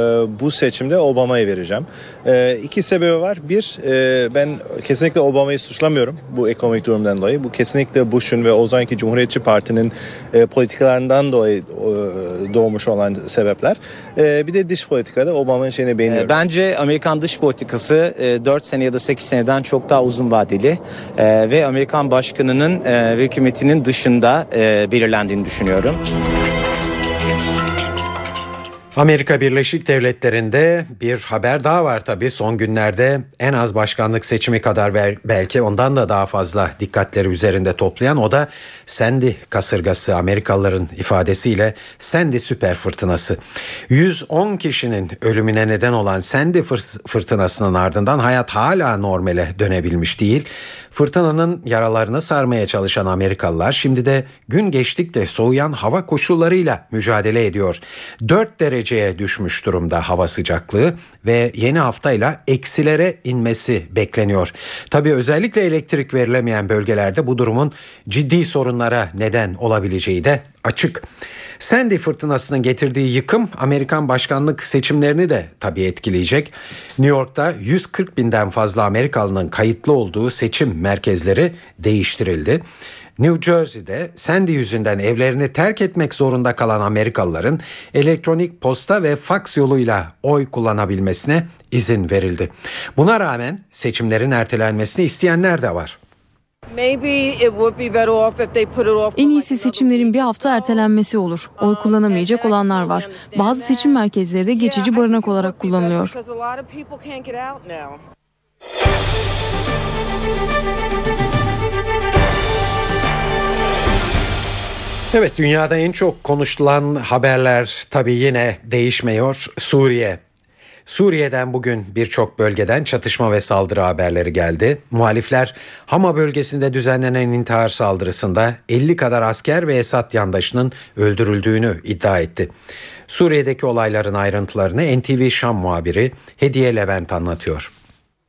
bu seçimde Obama'ya vereceğim. E, iki sebebi var. Bir, e, ben kesinlikle Obama'yı suçlamıyorum bu ekonomik durumdan dolayı. Bu kesinlikle Bush'un ve o zamanki Cumhuriyetçi Parti'nin e, politikalarından dolayı e, doğmuş olan sebepler. E, bir de dış politikada Obama'nın şeyini beğeniyorum. E, Bence Amerikan dış politikası e, 4 sene ya da 8 seneden çok daha uzun vadeli e, ve Amerikan başkanının e, ve hükümetinin dışında e, belirlendiğini düşünüyorum. Amerika Birleşik Devletleri'nde bir haber daha var tabii son günlerde en az başkanlık seçimi kadar belki ondan da daha fazla dikkatleri üzerinde toplayan o da Sandy kasırgası Amerikalıların ifadesiyle Sandy süper fırtınası. 110 kişinin ölümüne neden olan Sandy fırtınasının ardından hayat hala normale dönebilmiş değil. Fırtınanın yaralarını sarmaya çalışan Amerikalılar şimdi de gün geçtikçe soğuyan hava koşullarıyla mücadele ediyor. 4 derece dereceye düşmüş durumda hava sıcaklığı ve yeni haftayla eksilere inmesi bekleniyor. Tabii özellikle elektrik verilemeyen bölgelerde bu durumun ciddi sorunlara neden olabileceği de açık. Sandy fırtınasının getirdiği yıkım Amerikan başkanlık seçimlerini de tabii etkileyecek. New York'ta 140 binden fazla Amerikalının kayıtlı olduğu seçim merkezleri değiştirildi. New Jersey'de Sandy yüzünden evlerini terk etmek zorunda kalan Amerikalıların elektronik posta ve faks yoluyla oy kullanabilmesine izin verildi. Buna rağmen seçimlerin ertelenmesini isteyenler de var. En iyisi seçimlerin bir hafta ertelenmesi olur. Oy kullanamayacak olanlar var. Bazı seçim merkezleri de geçici barınak olarak kullanılıyor. Evet dünyada en çok konuşulan haberler tabii yine değişmiyor. Suriye. Suriye'den bugün birçok bölgeden çatışma ve saldırı haberleri geldi. Muhalifler Hama bölgesinde düzenlenen intihar saldırısında 50 kadar asker ve Esad yandaşının öldürüldüğünü iddia etti. Suriye'deki olayların ayrıntılarını NTV Şam muhabiri Hediye Levent anlatıyor.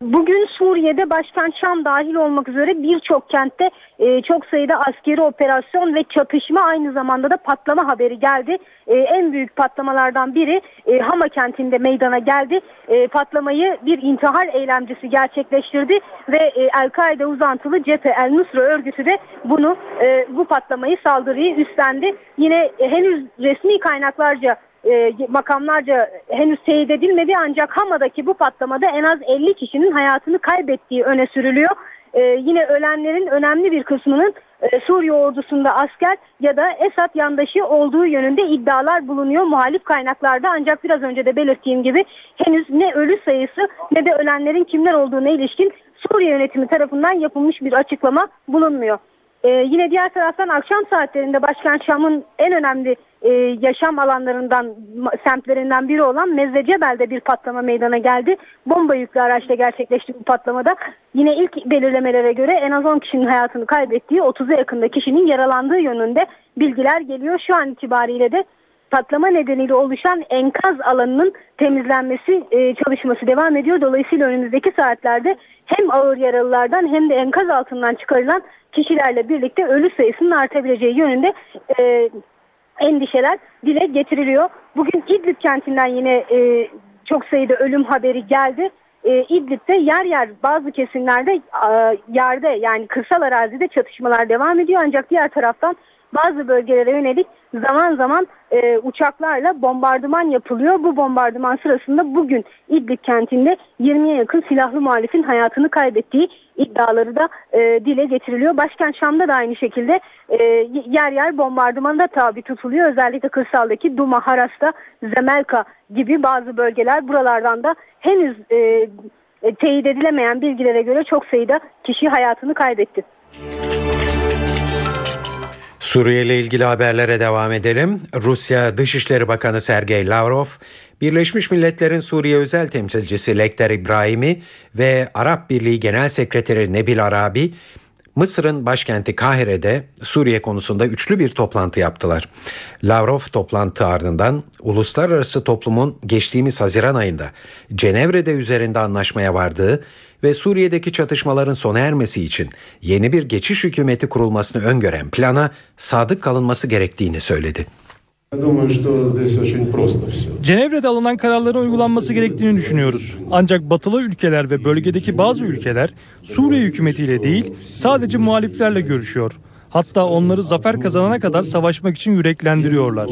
Bugün Suriye'de başkent Şam dahil olmak üzere birçok kentte e, çok sayıda askeri operasyon ve çatışma aynı zamanda da patlama haberi geldi. E, en büyük patlamalardan biri e, Hama kentinde meydana geldi. E, patlamayı bir intihar eylemcisi gerçekleştirdi ve e, El-Kaide uzantılı cephe El-Nusra örgütü de bunu e, bu patlamayı saldırıyı üstlendi. Yine e, henüz resmi kaynaklarca e, makamlarca henüz teyit edilmedi ancak Hama'daki bu patlamada en az 50 kişinin hayatını kaybettiği öne sürülüyor. E, yine ölenlerin önemli bir kısmının e, Suriye ordusunda asker ya da Esad yandaşı olduğu yönünde iddialar bulunuyor muhalif kaynaklarda ancak biraz önce de belirttiğim gibi henüz ne ölü sayısı ne de ölenlerin kimler olduğuna ilişkin Suriye yönetimi tarafından yapılmış bir açıklama bulunmuyor. Ee, yine diğer taraftan akşam saatlerinde başkent Şam'ın en önemli e, yaşam alanlarından, semtlerinden biri olan Mezzecebel'de bir patlama meydana geldi. Bomba yüklü araçla gerçekleşti bu patlamada. Yine ilk belirlemelere göre en az 10 kişinin hayatını kaybettiği, 30'a yakında kişinin yaralandığı yönünde bilgiler geliyor. Şu an itibariyle de patlama nedeniyle oluşan enkaz alanının temizlenmesi e, çalışması devam ediyor. Dolayısıyla önümüzdeki saatlerde hem ağır yaralılardan hem de enkaz altından çıkarılan kişilerle birlikte ölü sayısının artabileceği yönünde e, endişeler dile getiriliyor. Bugün İdlib kentinden yine e, çok sayıda ölüm haberi geldi. E, İdlib'de yer yer bazı kesimlerde e, yerde yani kırsal arazide çatışmalar devam ediyor ancak diğer taraftan bazı bölgelere yönelik zaman zaman e, uçaklarla bombardıman yapılıyor. Bu bombardıman sırasında bugün İdlib kentinde 20'ye yakın silahlı muhalifin hayatını kaybettiği iddiaları da e, dile getiriliyor. Başkent Şam'da da aynı şekilde e, yer yer bombardımanda tabi tutuluyor. Özellikle kırsaldaki Duma, Haras'ta, Zemelka gibi bazı bölgeler buralardan da henüz e, e, teyit edilemeyen bilgilere göre çok sayıda kişi hayatını kaybetti. Suriye ile ilgili haberlere devam edelim. Rusya Dışişleri Bakanı Sergey Lavrov, Birleşmiş Milletler'in Suriye özel temsilcisi Lekter İbrahimi ve Arap Birliği Genel Sekreteri Nebil Arabi, Mısır'ın başkenti Kahire'de Suriye konusunda üçlü bir toplantı yaptılar. Lavrov toplantı ardından uluslararası toplumun geçtiğimiz Haziran ayında Cenevre'de üzerinde anlaşmaya vardığı ve Suriye'deki çatışmaların sona ermesi için yeni bir geçiş hükümeti kurulmasını öngören plana sadık kalınması gerektiğini söyledi. Cenevre'de alınan kararların uygulanması gerektiğini düşünüyoruz. Ancak batılı ülkeler ve bölgedeki bazı ülkeler Suriye hükümetiyle değil sadece muhaliflerle görüşüyor. Hatta onları zafer kazanana kadar savaşmak için yüreklendiriyorlar.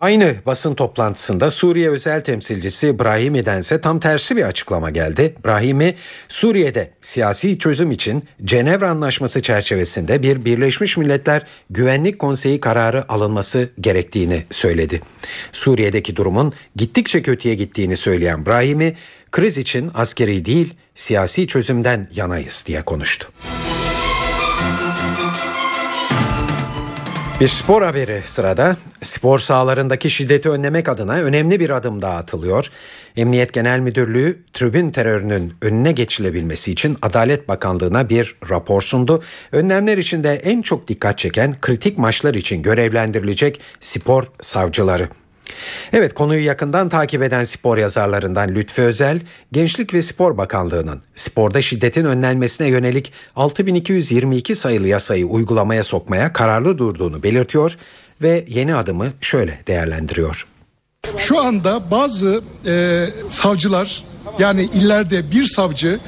Aynı basın toplantısında Suriye özel temsilcisi Brahimi'den ise tam tersi bir açıklama geldi. Brahimi, Suriye'de siyasi çözüm için Cenevre Anlaşması çerçevesinde bir Birleşmiş Milletler Güvenlik Konseyi kararı alınması gerektiğini söyledi. Suriye'deki durumun gittikçe kötüye gittiğini söyleyen Brahimi, kriz için askeri değil siyasi çözümden yanayız diye konuştu. Bir spor haberi sırada. Spor sahalarındaki şiddeti önlemek adına önemli bir adım daha atılıyor. Emniyet Genel Müdürlüğü tribün terörünün önüne geçilebilmesi için Adalet Bakanlığı'na bir rapor sundu. Önlemler içinde en çok dikkat çeken kritik maçlar için görevlendirilecek spor savcıları. Evet konuyu yakından takip eden spor yazarlarından Lütfü Özel, Gençlik ve Spor Bakanlığı'nın sporda şiddetin önlenmesine yönelik 6222 sayılı yasayı uygulamaya sokmaya kararlı durduğunu belirtiyor ve yeni adımı şöyle değerlendiriyor. Şu anda bazı e, savcılar yani illerde bir savcı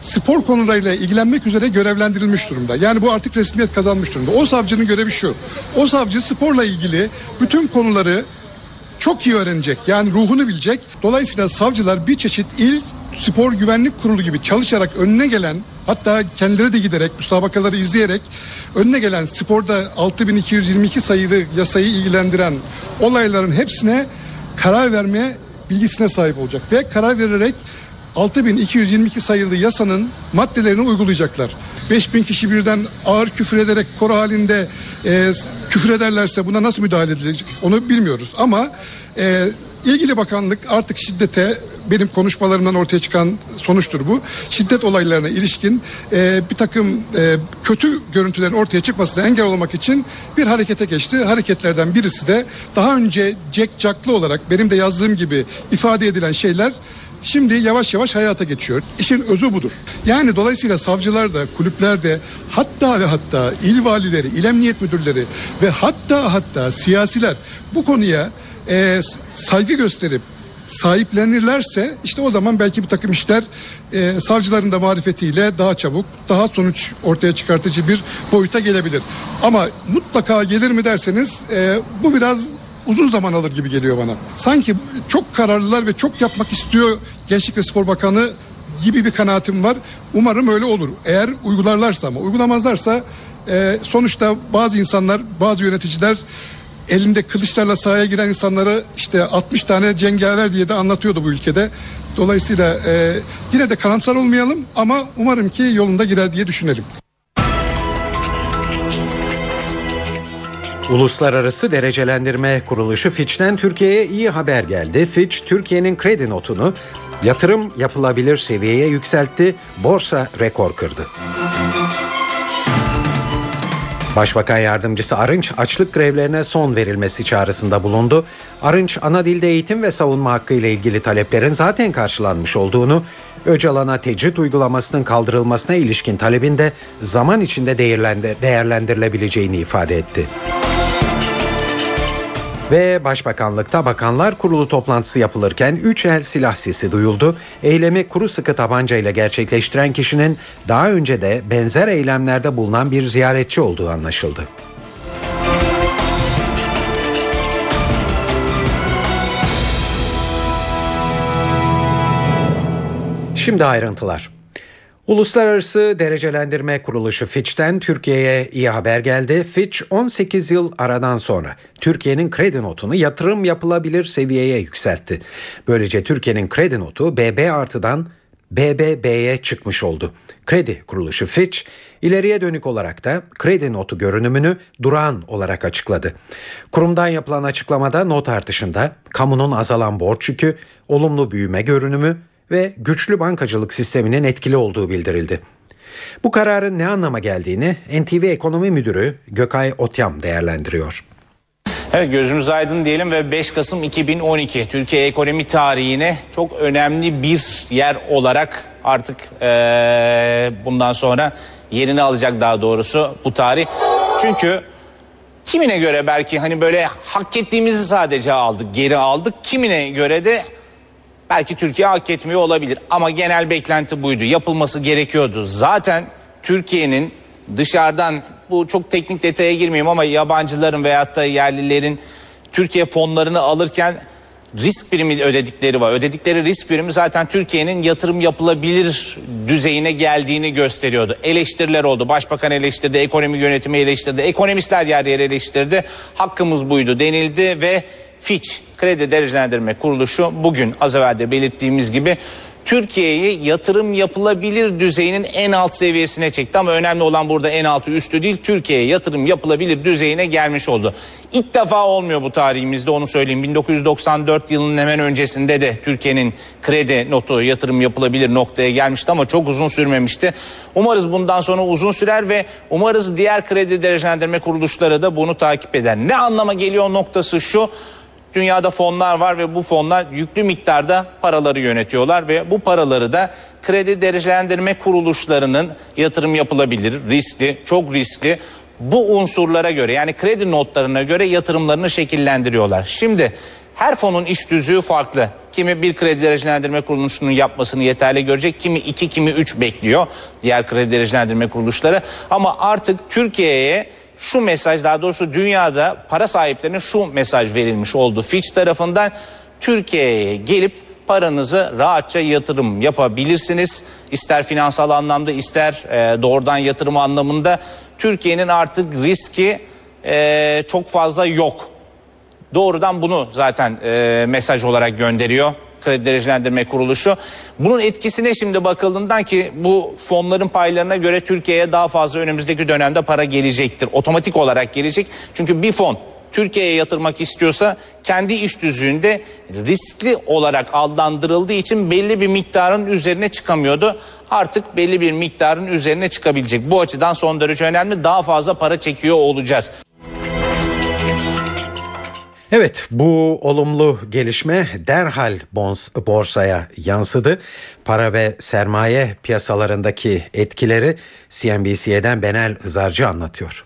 spor konularıyla ilgilenmek üzere görevlendirilmiş durumda. Yani bu artık resmiyet kazanmış durumda. O savcının görevi şu. O savcı sporla ilgili bütün konuları çok iyi öğrenecek. Yani ruhunu bilecek. Dolayısıyla savcılar bir çeşit il spor güvenlik kurulu gibi çalışarak önüne gelen hatta kendileri de giderek müsabakaları izleyerek önüne gelen sporda 6222 sayılı yasayı ilgilendiren olayların hepsine karar verme bilgisine sahip olacak ve karar vererek 6222 sayılı yasanın maddelerini uygulayacaklar. 5000 kişi birden ağır küfür ederek koro halinde e, küfür ederlerse buna nasıl müdahale edilecek onu bilmiyoruz. Ama e, ilgili bakanlık artık şiddete benim konuşmalarımdan ortaya çıkan sonuçtur bu. Şiddet olaylarına ilişkin e, bir takım e, kötü görüntülerin ortaya çıkmasına engel olmak için bir harekete geçti. Hareketlerden birisi de daha önce Jack Jack'lı olarak benim de yazdığım gibi ifade edilen şeyler Şimdi yavaş yavaş hayata geçiyor. İşin özü budur. Yani dolayısıyla savcılar da, kulüpler de hatta ve hatta il valileri, il emniyet müdürleri ve hatta hatta siyasiler bu konuya e, saygı gösterip sahiplenirlerse işte o zaman belki bir takım işler e, savcıların da marifetiyle daha çabuk, daha sonuç ortaya çıkartıcı bir boyuta gelebilir. Ama mutlaka gelir mi derseniz e, bu biraz uzun zaman alır gibi geliyor bana. Sanki çok kararlılar ve çok yapmak istiyor Gençlik ve Spor Bakanı gibi bir kanaatim var. Umarım öyle olur. Eğer uygularlarsa ama uygulamazlarsa e, sonuçta bazı insanlar, bazı yöneticiler elinde kılıçlarla sahaya giren insanları işte 60 tane cengaver diye de anlatıyordu bu ülkede. Dolayısıyla e, yine de karamsar olmayalım ama umarım ki yolunda girer diye düşünelim. Uluslararası Derecelendirme Kuruluşu Fitch'ten Türkiye'ye iyi haber geldi. Fitch, Türkiye'nin kredi notunu yatırım yapılabilir seviyeye yükseltti, borsa rekor kırdı. Başbakan Yardımcısı Arınç açlık grevlerine son verilmesi çağrısında bulundu. Arınç ana dilde eğitim ve savunma hakkı ile ilgili taleplerin zaten karşılanmış olduğunu, Öcalan'a tecrit uygulamasının kaldırılmasına ilişkin talebin de zaman içinde değerlendirilebileceğini ifade etti. Ve Başbakanlıkta Bakanlar Kurulu toplantısı yapılırken 3 el silah sesi duyuldu. Eylemi kuru sıkı tabanca ile gerçekleştiren kişinin daha önce de benzer eylemlerde bulunan bir ziyaretçi olduğu anlaşıldı. Şimdi ayrıntılar. Uluslararası Derecelendirme Kuruluşu Fitch'ten Türkiye'ye iyi haber geldi. Fitch 18 yıl aradan sonra Türkiye'nin kredi notunu yatırım yapılabilir seviyeye yükseltti. Böylece Türkiye'nin kredi notu BB artıdan BBB'ye çıkmış oldu. Kredi kuruluşu Fitch ileriye dönük olarak da kredi notu görünümünü durağan olarak açıkladı. Kurumdan yapılan açıklamada not artışında kamunun azalan borç yükü, olumlu büyüme görünümü ve güçlü bankacılık sisteminin etkili olduğu bildirildi. Bu kararın ne anlama geldiğini NTV Ekonomi Müdürü Gökay Otyam değerlendiriyor. Evet gözümüz aydın diyelim ve 5 Kasım 2012 Türkiye ekonomi tarihine çok önemli bir yer olarak artık ee, bundan sonra yerini alacak daha doğrusu bu tarih. Çünkü kimine göre belki hani böyle hak ettiğimizi sadece aldık geri aldık kimine göre de Belki Türkiye hak etmiyor olabilir ama genel beklenti buydu. Yapılması gerekiyordu. Zaten Türkiye'nin dışarıdan bu çok teknik detaya girmeyeyim ama yabancıların veyahut da yerlilerin Türkiye fonlarını alırken risk primi ödedikleri var. Ödedikleri risk primi zaten Türkiye'nin yatırım yapılabilir düzeyine geldiğini gösteriyordu. Eleştiriler oldu. Başbakan eleştirdi, ekonomi yönetimi eleştirdi, ekonomistler yer yer eleştirdi. Hakkımız buydu denildi ve Fitch Kredi Derecelendirme Kuruluşu bugün az evvel de belirttiğimiz gibi Türkiye'yi yatırım yapılabilir düzeyinin en alt seviyesine çekti ama önemli olan burada en altı üstü değil Türkiye'ye yatırım yapılabilir düzeyine gelmiş oldu. İlk defa olmuyor bu tarihimizde onu söyleyeyim 1994 yılının hemen öncesinde de Türkiye'nin kredi notu yatırım yapılabilir noktaya gelmişti ama çok uzun sürmemişti. Umarız bundan sonra uzun sürer ve umarız diğer kredi derecelendirme kuruluşları da bunu takip eder. Ne anlama geliyor noktası şu Dünyada fonlar var ve bu fonlar yüklü miktarda paraları yönetiyorlar ve bu paraları da kredi derecelendirme kuruluşlarının yatırım yapılabilir, riskli, çok riskli bu unsurlara göre yani kredi notlarına göre yatırımlarını şekillendiriyorlar. Şimdi her fonun iş düzüğü farklı. Kimi bir kredi derecelendirme kuruluşunun yapmasını yeterli görecek, kimi iki, kimi üç bekliyor diğer kredi derecelendirme kuruluşları. Ama artık Türkiye'ye şu mesaj daha doğrusu dünyada para sahiplerine şu mesaj verilmiş oldu. Fitch tarafından Türkiye'ye gelip paranızı rahatça yatırım yapabilirsiniz. İster finansal anlamda ister e, doğrudan yatırım anlamında Türkiye'nin artık riski e, çok fazla yok. Doğrudan bunu zaten e, mesaj olarak gönderiyor kredi derecelendirme kuruluşu. Bunun etkisine şimdi bakıldığından ki bu fonların paylarına göre Türkiye'ye daha fazla önümüzdeki dönemde para gelecektir. Otomatik olarak gelecek. Çünkü bir fon Türkiye'ye yatırmak istiyorsa kendi iş düzüğünde riskli olarak adlandırıldığı için belli bir miktarın üzerine çıkamıyordu. Artık belli bir miktarın üzerine çıkabilecek. Bu açıdan son derece önemli. Daha fazla para çekiyor olacağız. Evet bu olumlu gelişme derhal bons, borsaya yansıdı. Para ve sermaye piyasalarındaki etkileri CNBC'den Benel Hızarcı anlatıyor.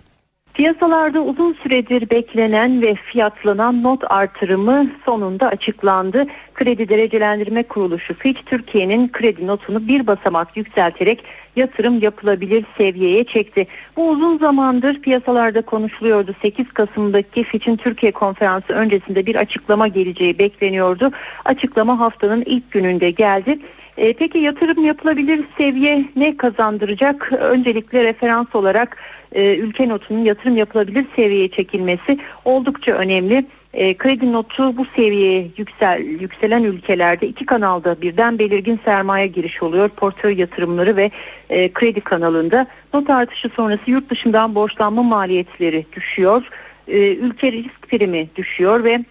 Piyasalarda uzun süredir beklenen ve fiyatlanan not artırımı sonunda açıklandı. Kredi Derecelendirme Kuruluşu Fitch Türkiye'nin kredi notunu bir basamak yükselterek yatırım yapılabilir seviyeye çekti. Bu uzun zamandır piyasalarda konuşuluyordu. 8 Kasım'daki Fitch'in Türkiye konferansı öncesinde bir açıklama geleceği bekleniyordu. Açıklama haftanın ilk gününde geldi. E, peki yatırım yapılabilir seviye ne kazandıracak? Öncelikle referans olarak e, ülke notunun yatırım yapılabilir seviyeye çekilmesi oldukça önemli. E, kredi notu bu seviyeye yüksel, yükselen ülkelerde iki kanalda birden belirgin sermaye giriş oluyor. Portföy yatırımları ve e, kredi kanalında not artışı sonrası yurt dışından borçlanma maliyetleri düşüyor. E, ülke risk primi düşüyor ve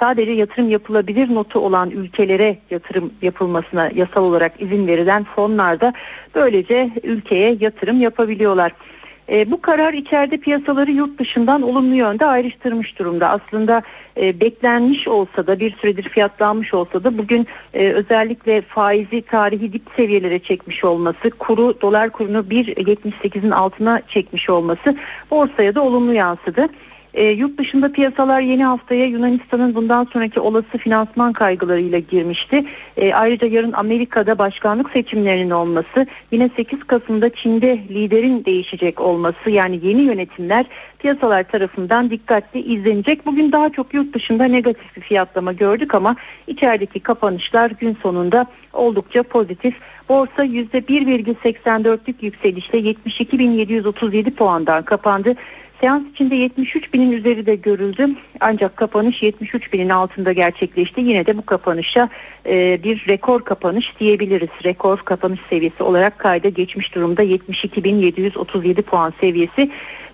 sadece yatırım yapılabilir notu olan ülkelere yatırım yapılmasına yasal olarak izin verilen fonlarda böylece ülkeye yatırım yapabiliyorlar. E, bu karar içeride piyasaları yurt dışından olumlu yönde ayrıştırmış durumda. Aslında e, beklenmiş olsa da bir süredir fiyatlanmış olsa da bugün e, özellikle faizi tarihi dip seviyelere çekmiş olması, kuru dolar kurunu 1.78'in altına çekmiş olması borsaya da olumlu yansıdı. E, yurt dışında piyasalar yeni haftaya Yunanistan'ın bundan sonraki olası finansman kaygılarıyla girmişti. E, ayrıca yarın Amerika'da başkanlık seçimlerinin olması, yine 8 Kasım'da Çin'de liderin değişecek olması yani yeni yönetimler piyasalar tarafından dikkatli izlenecek. Bugün daha çok yurt dışında negatif bir fiyatlama gördük ama içerideki kapanışlar gün sonunda oldukça pozitif. Borsa %1,84'lük yükselişle 72.737 puandan kapandı. Seans içinde 73 binin üzeri de görüldü ancak kapanış 73 binin altında gerçekleşti. Yine de bu kapanışa e, bir rekor kapanış diyebiliriz. Rekor kapanış seviyesi olarak kayda geçmiş durumda 72.737 puan seviyesi.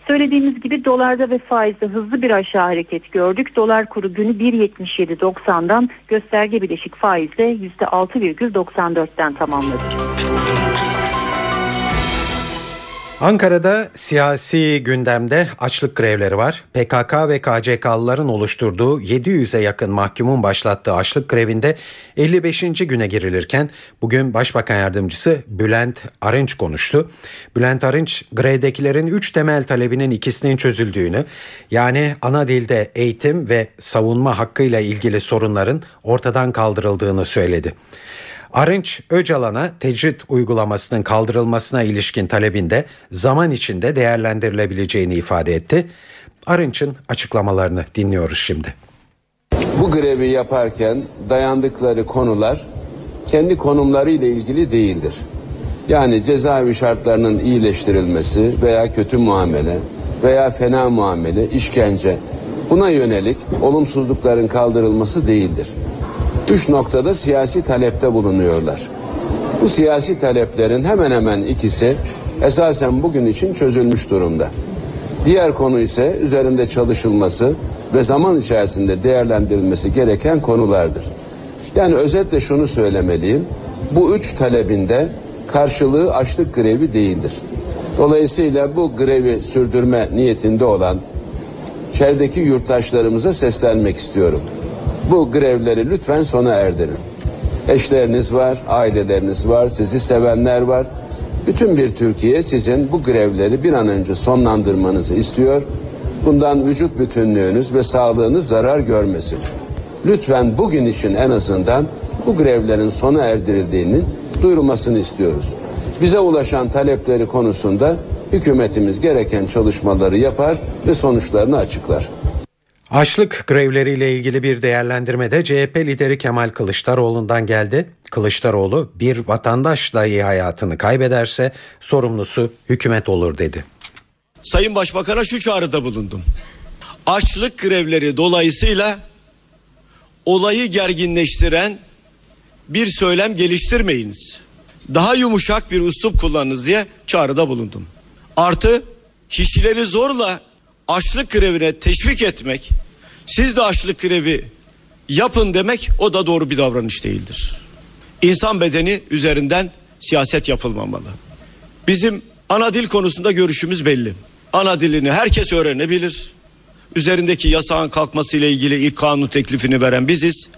Söylediğimiz gibi dolarda ve faizde hızlı bir aşağı hareket gördük. Dolar kuru günü 1.77.90'dan gösterge bileşik faizle %6,94'ten tamamladı. Ankara'da siyasi gündemde açlık grevleri var. PKK ve KCK'lıların oluşturduğu 700'e yakın mahkumun başlattığı açlık grevinde 55. güne girilirken bugün Başbakan Yardımcısı Bülent Arınç konuştu. Bülent Arınç grevdekilerin 3 temel talebinin ikisinin çözüldüğünü yani ana dilde eğitim ve savunma hakkıyla ilgili sorunların ortadan kaldırıldığını söyledi. Arınç Öcalan'a tecrit uygulamasının kaldırılmasına ilişkin talebinde zaman içinde değerlendirilebileceğini ifade etti. Arınç'ın açıklamalarını dinliyoruz şimdi. Bu grevi yaparken dayandıkları konular kendi konumları ile ilgili değildir. Yani cezaevi şartlarının iyileştirilmesi veya kötü muamele veya fena muamele, işkence buna yönelik olumsuzlukların kaldırılması değildir üç noktada siyasi talepte bulunuyorlar. Bu siyasi taleplerin hemen hemen ikisi esasen bugün için çözülmüş durumda. Diğer konu ise üzerinde çalışılması ve zaman içerisinde değerlendirilmesi gereken konulardır. Yani özetle şunu söylemeliyim. Bu üç talebinde karşılığı açlık grevi değildir. Dolayısıyla bu grevi sürdürme niyetinde olan şehdeki yurttaşlarımıza seslenmek istiyorum. Bu grevleri lütfen sona erdirin. Eşleriniz var, aileleriniz var, sizi sevenler var. Bütün bir Türkiye sizin bu grevleri bir an önce sonlandırmanızı istiyor. Bundan vücut bütünlüğünüz ve sağlığınız zarar görmesin. Lütfen bugün için en azından bu grevlerin sona erdirildiğinin duyurulmasını istiyoruz. Bize ulaşan talepleri konusunda hükümetimiz gereken çalışmaları yapar ve sonuçlarını açıklar. Açlık grevleriyle ilgili bir değerlendirme de CHP lideri Kemal Kılıçdaroğlu'ndan geldi. Kılıçdaroğlu bir vatandaş dahi hayatını kaybederse sorumlusu hükümet olur dedi. Sayın Başbakan'a şu çağrıda bulundum. Açlık grevleri dolayısıyla olayı gerginleştiren bir söylem geliştirmeyiniz. Daha yumuşak bir üslup kullanınız diye çağrıda bulundum. Artı kişileri zorla açlık grevine teşvik etmek, siz de açlık grevi yapın demek o da doğru bir davranış değildir. İnsan bedeni üzerinden siyaset yapılmamalı. Bizim ana dil konusunda görüşümüz belli. Ana dilini herkes öğrenebilir. Üzerindeki yasağın kalkması ile ilgili ilk kanun teklifini veren biziz.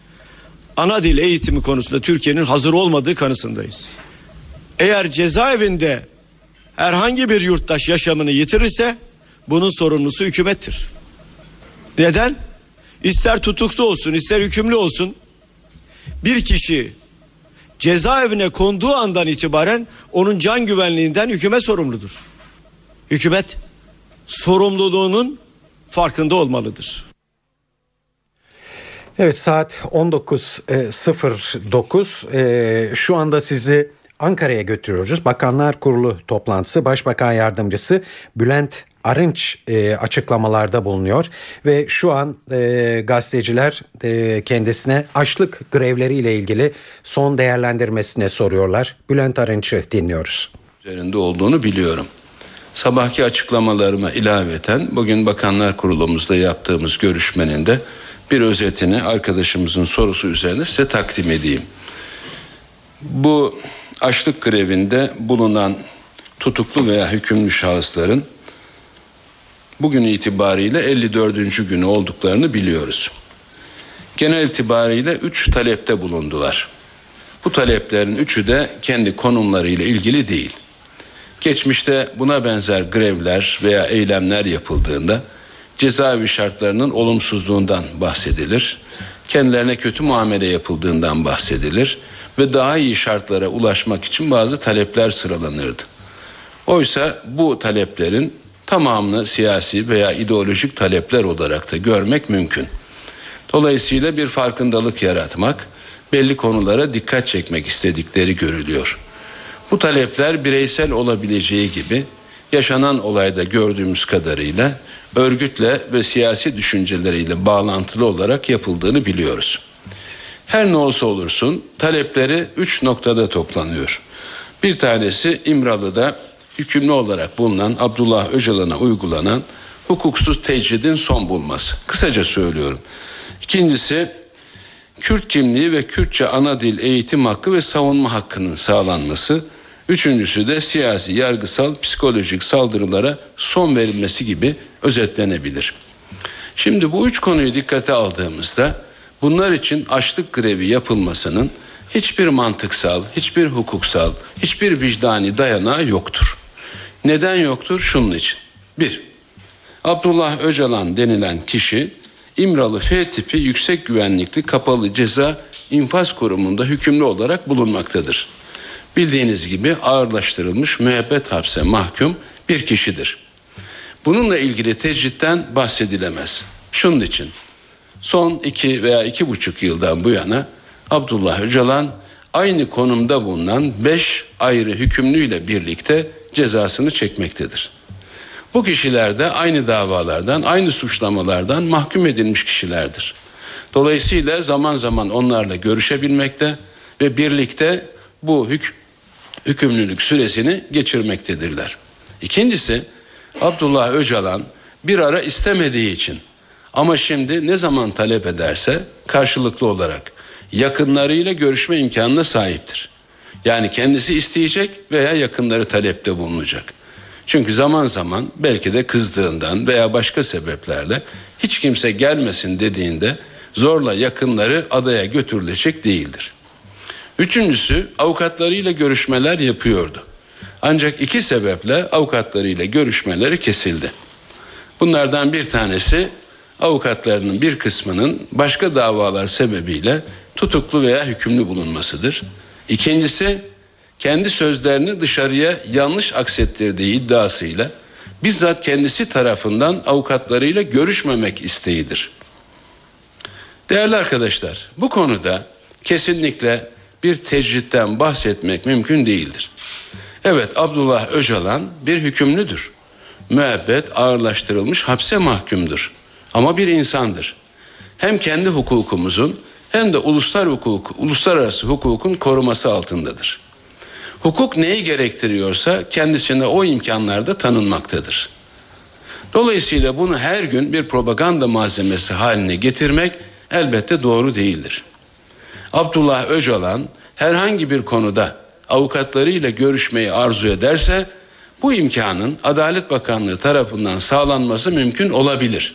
Ana dil eğitimi konusunda Türkiye'nin hazır olmadığı kanısındayız. Eğer cezaevinde herhangi bir yurttaş yaşamını yitirirse bunun sorumlusu hükümettir. Neden? İster tutuklu olsun, ister hükümlü olsun. Bir kişi cezaevine konduğu andan itibaren onun can güvenliğinden hükümet sorumludur. Hükümet sorumluluğunun farkında olmalıdır. Evet saat 19.09 ee, şu anda sizi Ankara'ya götürüyoruz. Bakanlar Kurulu toplantısı Başbakan Yardımcısı Bülent Arınç e, açıklamalarda bulunuyor ve şu an e, gazeteciler e, kendisine açlık grevleriyle ilgili son değerlendirmesine soruyorlar. Bülent Arınç'ı dinliyoruz. Üzerinde olduğunu biliyorum. Sabahki açıklamalarıma ilaveten bugün Bakanlar Kurulumuzda yaptığımız görüşmenin de bir özetini arkadaşımızın sorusu üzerine size takdim edeyim. Bu açlık grevinde bulunan tutuklu veya hükümlü şahısların bugün itibariyle 54. günü olduklarını biliyoruz. Genel itibariyle 3 talepte bulundular. Bu taleplerin üçü de kendi konumlarıyla ilgili değil. Geçmişte buna benzer grevler veya eylemler yapıldığında cezaevi şartlarının olumsuzluğundan bahsedilir. Kendilerine kötü muamele yapıldığından bahsedilir ve daha iyi şartlara ulaşmak için bazı talepler sıralanırdı. Oysa bu taleplerin tamamını siyasi veya ideolojik talepler olarak da görmek mümkün. Dolayısıyla bir farkındalık yaratmak, belli konulara dikkat çekmek istedikleri görülüyor. Bu talepler bireysel olabileceği gibi yaşanan olayda gördüğümüz kadarıyla örgütle ve siyasi düşünceleriyle bağlantılı olarak yapıldığını biliyoruz. Her ne olsa olursun talepleri üç noktada toplanıyor. Bir tanesi İmralı'da hükümlü olarak bulunan Abdullah Öcalan'a uygulanan hukuksuz tecridin son bulması. Kısaca söylüyorum. İkincisi Kürt kimliği ve Kürtçe ana dil eğitim hakkı ve savunma hakkının sağlanması. Üçüncüsü de siyasi, yargısal, psikolojik saldırılara son verilmesi gibi özetlenebilir. Şimdi bu üç konuyu dikkate aldığımızda bunlar için açlık grevi yapılmasının hiçbir mantıksal, hiçbir hukuksal, hiçbir vicdani dayanağı yoktur. Neden yoktur? Şunun için. Bir, Abdullah Öcalan denilen kişi İmralı F tipi yüksek güvenlikli kapalı ceza infaz kurumunda hükümlü olarak bulunmaktadır. Bildiğiniz gibi ağırlaştırılmış müebbet hapse mahkum bir kişidir. Bununla ilgili tecritten bahsedilemez. Şunun için son iki veya iki buçuk yıldan bu yana Abdullah Öcalan aynı konumda bulunan beş ayrı hükümlüyle birlikte cezasını çekmektedir. Bu kişiler de aynı davalardan, aynı suçlamalardan mahkum edilmiş kişilerdir. Dolayısıyla zaman zaman onlarla görüşebilmekte ve birlikte bu hük hükümlülük süresini geçirmektedirler. İkincisi Abdullah Öcalan bir ara istemediği için ama şimdi ne zaman talep ederse karşılıklı olarak yakınlarıyla görüşme imkanına sahiptir. Yani kendisi isteyecek veya yakınları talepte bulunacak. Çünkü zaman zaman belki de kızdığından veya başka sebeplerle hiç kimse gelmesin dediğinde zorla yakınları adaya götürülecek değildir. Üçüncüsü avukatlarıyla görüşmeler yapıyordu. Ancak iki sebeple avukatlarıyla görüşmeleri kesildi. Bunlardan bir tanesi avukatlarının bir kısmının başka davalar sebebiyle tutuklu veya hükümlü bulunmasıdır. İkincisi kendi sözlerini dışarıya yanlış aksettirdiği iddiasıyla bizzat kendisi tarafından avukatlarıyla görüşmemek isteğidir. Değerli arkadaşlar, bu konuda kesinlikle bir tecritten bahsetmek mümkün değildir. Evet, Abdullah Öcalan bir hükümlüdür. Müebbet ağırlaştırılmış hapse mahkumdur. Ama bir insandır. Hem kendi hukukumuzun hem de uluslar hukuku, uluslararası hukukun koruması altındadır. Hukuk neyi gerektiriyorsa kendisine o imkanlarda tanınmaktadır. Dolayısıyla bunu her gün bir propaganda malzemesi haline getirmek elbette doğru değildir. Abdullah Öcalan herhangi bir konuda avukatlarıyla görüşmeyi arzu ederse bu imkanın Adalet Bakanlığı tarafından sağlanması mümkün olabilir.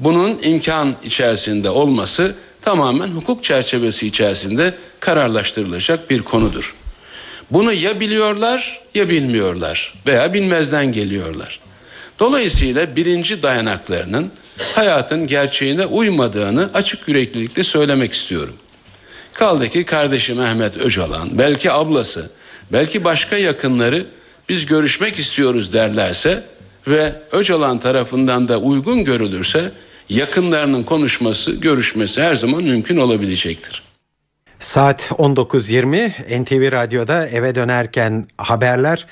Bunun imkan içerisinde olması tamamen hukuk çerçevesi içerisinde kararlaştırılacak bir konudur. Bunu ya biliyorlar ya bilmiyorlar veya bilmezden geliyorlar. Dolayısıyla birinci dayanaklarının hayatın gerçeğine uymadığını açık yüreklilikle söylemek istiyorum. Kaldı ki kardeşi Mehmet Öcalan, belki ablası, belki başka yakınları biz görüşmek istiyoruz derlerse ve Öcalan tarafından da uygun görülürse yakınlarının konuşması, görüşmesi her zaman mümkün olabilecektir. Saat 19.20 NTV Radyo'da eve dönerken haberler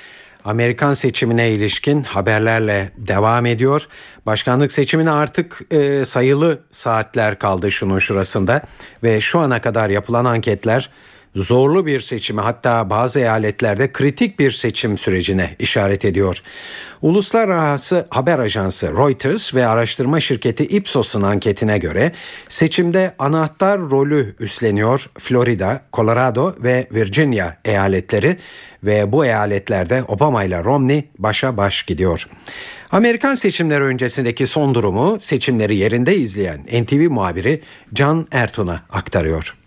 Amerikan seçimine ilişkin haberlerle devam ediyor. Başkanlık seçimine artık e, sayılı saatler kaldı şunun şurasında ve şu ana kadar yapılan anketler zorlu bir seçimi hatta bazı eyaletlerde kritik bir seçim sürecine işaret ediyor. Uluslararası haber ajansı Reuters ve araştırma şirketi Ipsos'un anketine göre seçimde anahtar rolü üstleniyor Florida, Colorado ve Virginia eyaletleri ve bu eyaletlerde Obama ile Romney başa baş gidiyor. Amerikan seçimleri öncesindeki son durumu seçimleri yerinde izleyen NTV muhabiri Can Ertun'a aktarıyor.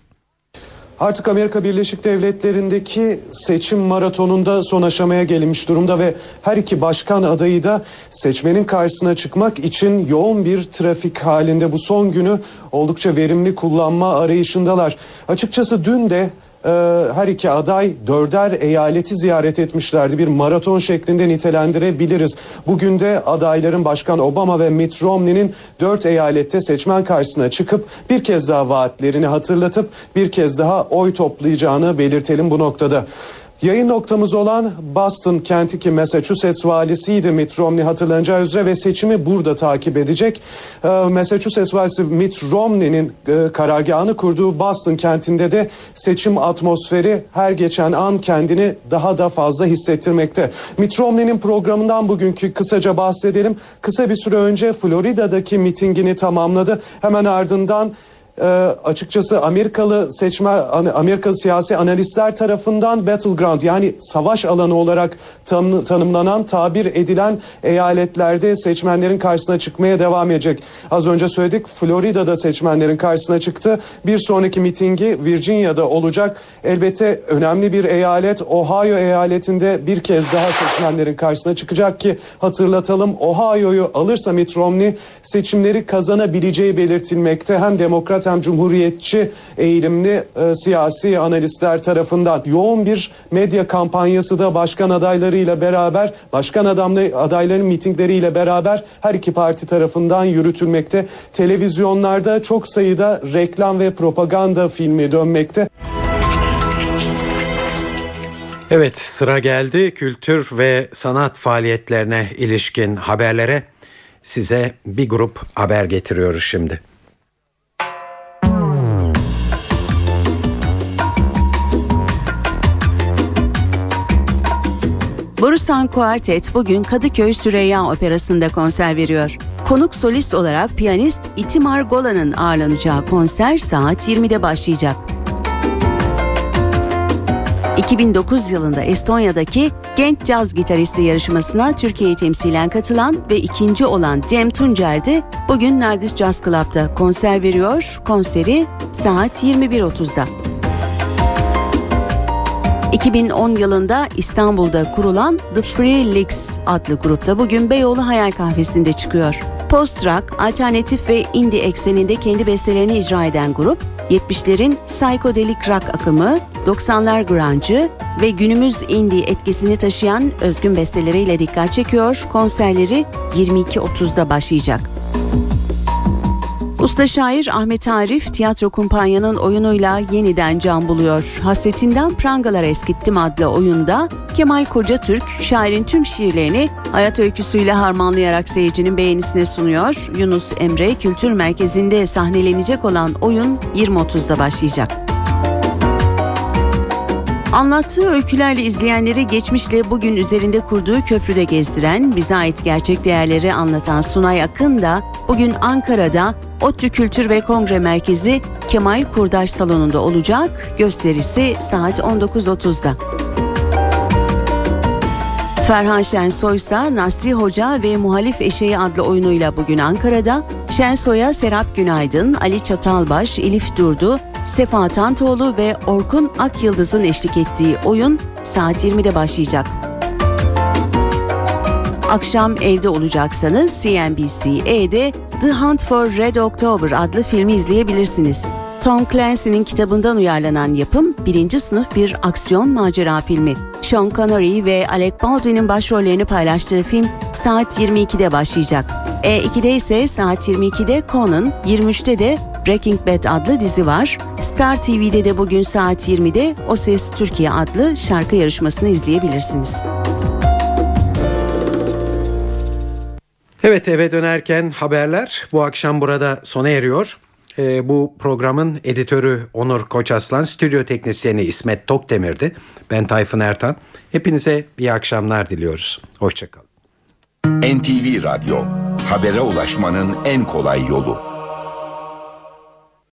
Artık Amerika Birleşik Devletleri'ndeki seçim maratonunda son aşamaya gelinmiş durumda ve her iki başkan adayı da seçmenin karşısına çıkmak için yoğun bir trafik halinde bu son günü oldukça verimli kullanma arayışındalar. Açıkçası dün de e, her iki aday dörder eyaleti ziyaret etmişlerdi. Bir maraton şeklinde nitelendirebiliriz. Bugün de adayların Başkan Obama ve Mitt Romney'nin dört eyalette seçmen karşısına çıkıp bir kez daha vaatlerini hatırlatıp bir kez daha oy toplayacağını belirtelim bu noktada. Yayın noktamız olan Boston kenti ki Massachusetts valisiydi Mitt Romney hatırlanacağı üzere ve seçimi burada takip edecek. Ee, Massachusetts valisi Mitt Romney'nin e, karargahını kurduğu Boston kentinde de seçim atmosferi her geçen an kendini daha da fazla hissettirmekte. Mitt Romney'nin programından bugünkü kısaca bahsedelim. Kısa bir süre önce Florida'daki mitingini tamamladı. Hemen ardından e, açıkçası Amerikalı seçme Amerikalı siyasi analistler tarafından battleground yani savaş alanı olarak tanım, tanımlanan tabir edilen eyaletlerde seçmenlerin karşısına çıkmaya devam edecek. Az önce söyledik Florida'da seçmenlerin karşısına çıktı. Bir sonraki mitingi Virginia'da olacak. Elbette önemli bir eyalet Ohio eyaletinde bir kez daha seçmenlerin karşısına çıkacak ki hatırlatalım Ohio'yu alırsa Mitt Romney seçimleri kazanabileceği belirtilmekte. Hem demokrat hem cumhuriyetçi eğilimli e, siyasi analistler tarafından yoğun bir medya kampanyası da başkan adaylarıyla beraber başkan adamlı adayların mitingleriyle beraber her iki parti tarafından yürütülmekte. Televizyonlarda çok sayıda reklam ve propaganda filmi dönmekte. Evet sıra geldi kültür ve sanat faaliyetlerine ilişkin haberlere. Size bir grup haber getiriyoruz şimdi. Borusan Kuartet bugün Kadıköy Süreyya Operası'nda konser veriyor. Konuk solist olarak piyanist İtimar Gola'nın ağırlanacağı konser saat 20'de başlayacak. 2009 yılında Estonya'daki genç caz gitaristi yarışmasına Türkiye'yi temsilen katılan ve ikinci olan Cem Tuncer de bugün Nardis Jazz Club'da konser veriyor. Konseri saat 21.30'da. 2010 yılında İstanbul'da kurulan The Free Leaks adlı grupta bugün Beyoğlu Hayal Kahvesi'nde çıkıyor. Post-rock, alternatif ve indie ekseninde kendi bestelerini icra eden grup, 70'lerin psychedelic rock akımı, 90'lar grunge'ı ve günümüz indie etkisini taşıyan özgün besteleriyle dikkat çekiyor. Konserleri 22.30'da başlayacak. Usta şair Ahmet Arif tiyatro kumpanyanın oyunuyla yeniden can buluyor. Hasretinden Prangalar Eskittim adlı oyunda Kemal Kocatürk şairin tüm şiirlerini hayat öyküsüyle harmanlayarak seyircinin beğenisine sunuyor. Yunus Emre Kültür Merkezi'nde sahnelenecek olan oyun 20.30'da başlayacak. Anlattığı öykülerle izleyenleri geçmişle bugün üzerinde kurduğu köprüde gezdiren, bize ait gerçek değerleri anlatan Sunay Akın da bugün Ankara'da ODTÜ Kültür ve Kongre Merkezi Kemal Kurdaş Salonu'nda olacak. Gösterisi saat 19.30'da. Ferhan Şensoy ise Nasri Hoca ve Muhalif Eşeği adlı oyunuyla bugün Ankara'da, Şensoy'a Serap Günaydın, Ali Çatalbaş, Elif Durdu, Sefa Tantoğlu ve Orkun Akyıldız'ın eşlik ettiği oyun saat 20'de başlayacak. Akşam evde olacaksanız CNBC-E'de The Hunt for Red October adlı filmi izleyebilirsiniz. Tom Clancy'nin kitabından uyarlanan yapım birinci sınıf bir aksiyon macera filmi. Sean Connery ve Alec Baldwin'in başrollerini paylaştığı film saat 22'de başlayacak. E2'de ise saat 22'de Conan, 23'te de Breaking Bad adlı dizi var. Star TV'de de bugün saat 20'de O Ses Türkiye adlı şarkı yarışmasını izleyebilirsiniz. Evet eve dönerken haberler bu akşam burada sona eriyor. Ee, bu programın editörü Onur Koçaslan, stüdyo teknisyeni İsmet Tokdemir'di. Ben Tayfun Ertan. Hepinize iyi akşamlar diliyoruz. Hoşçakalın. NTV Radyo, habere ulaşmanın en kolay yolu.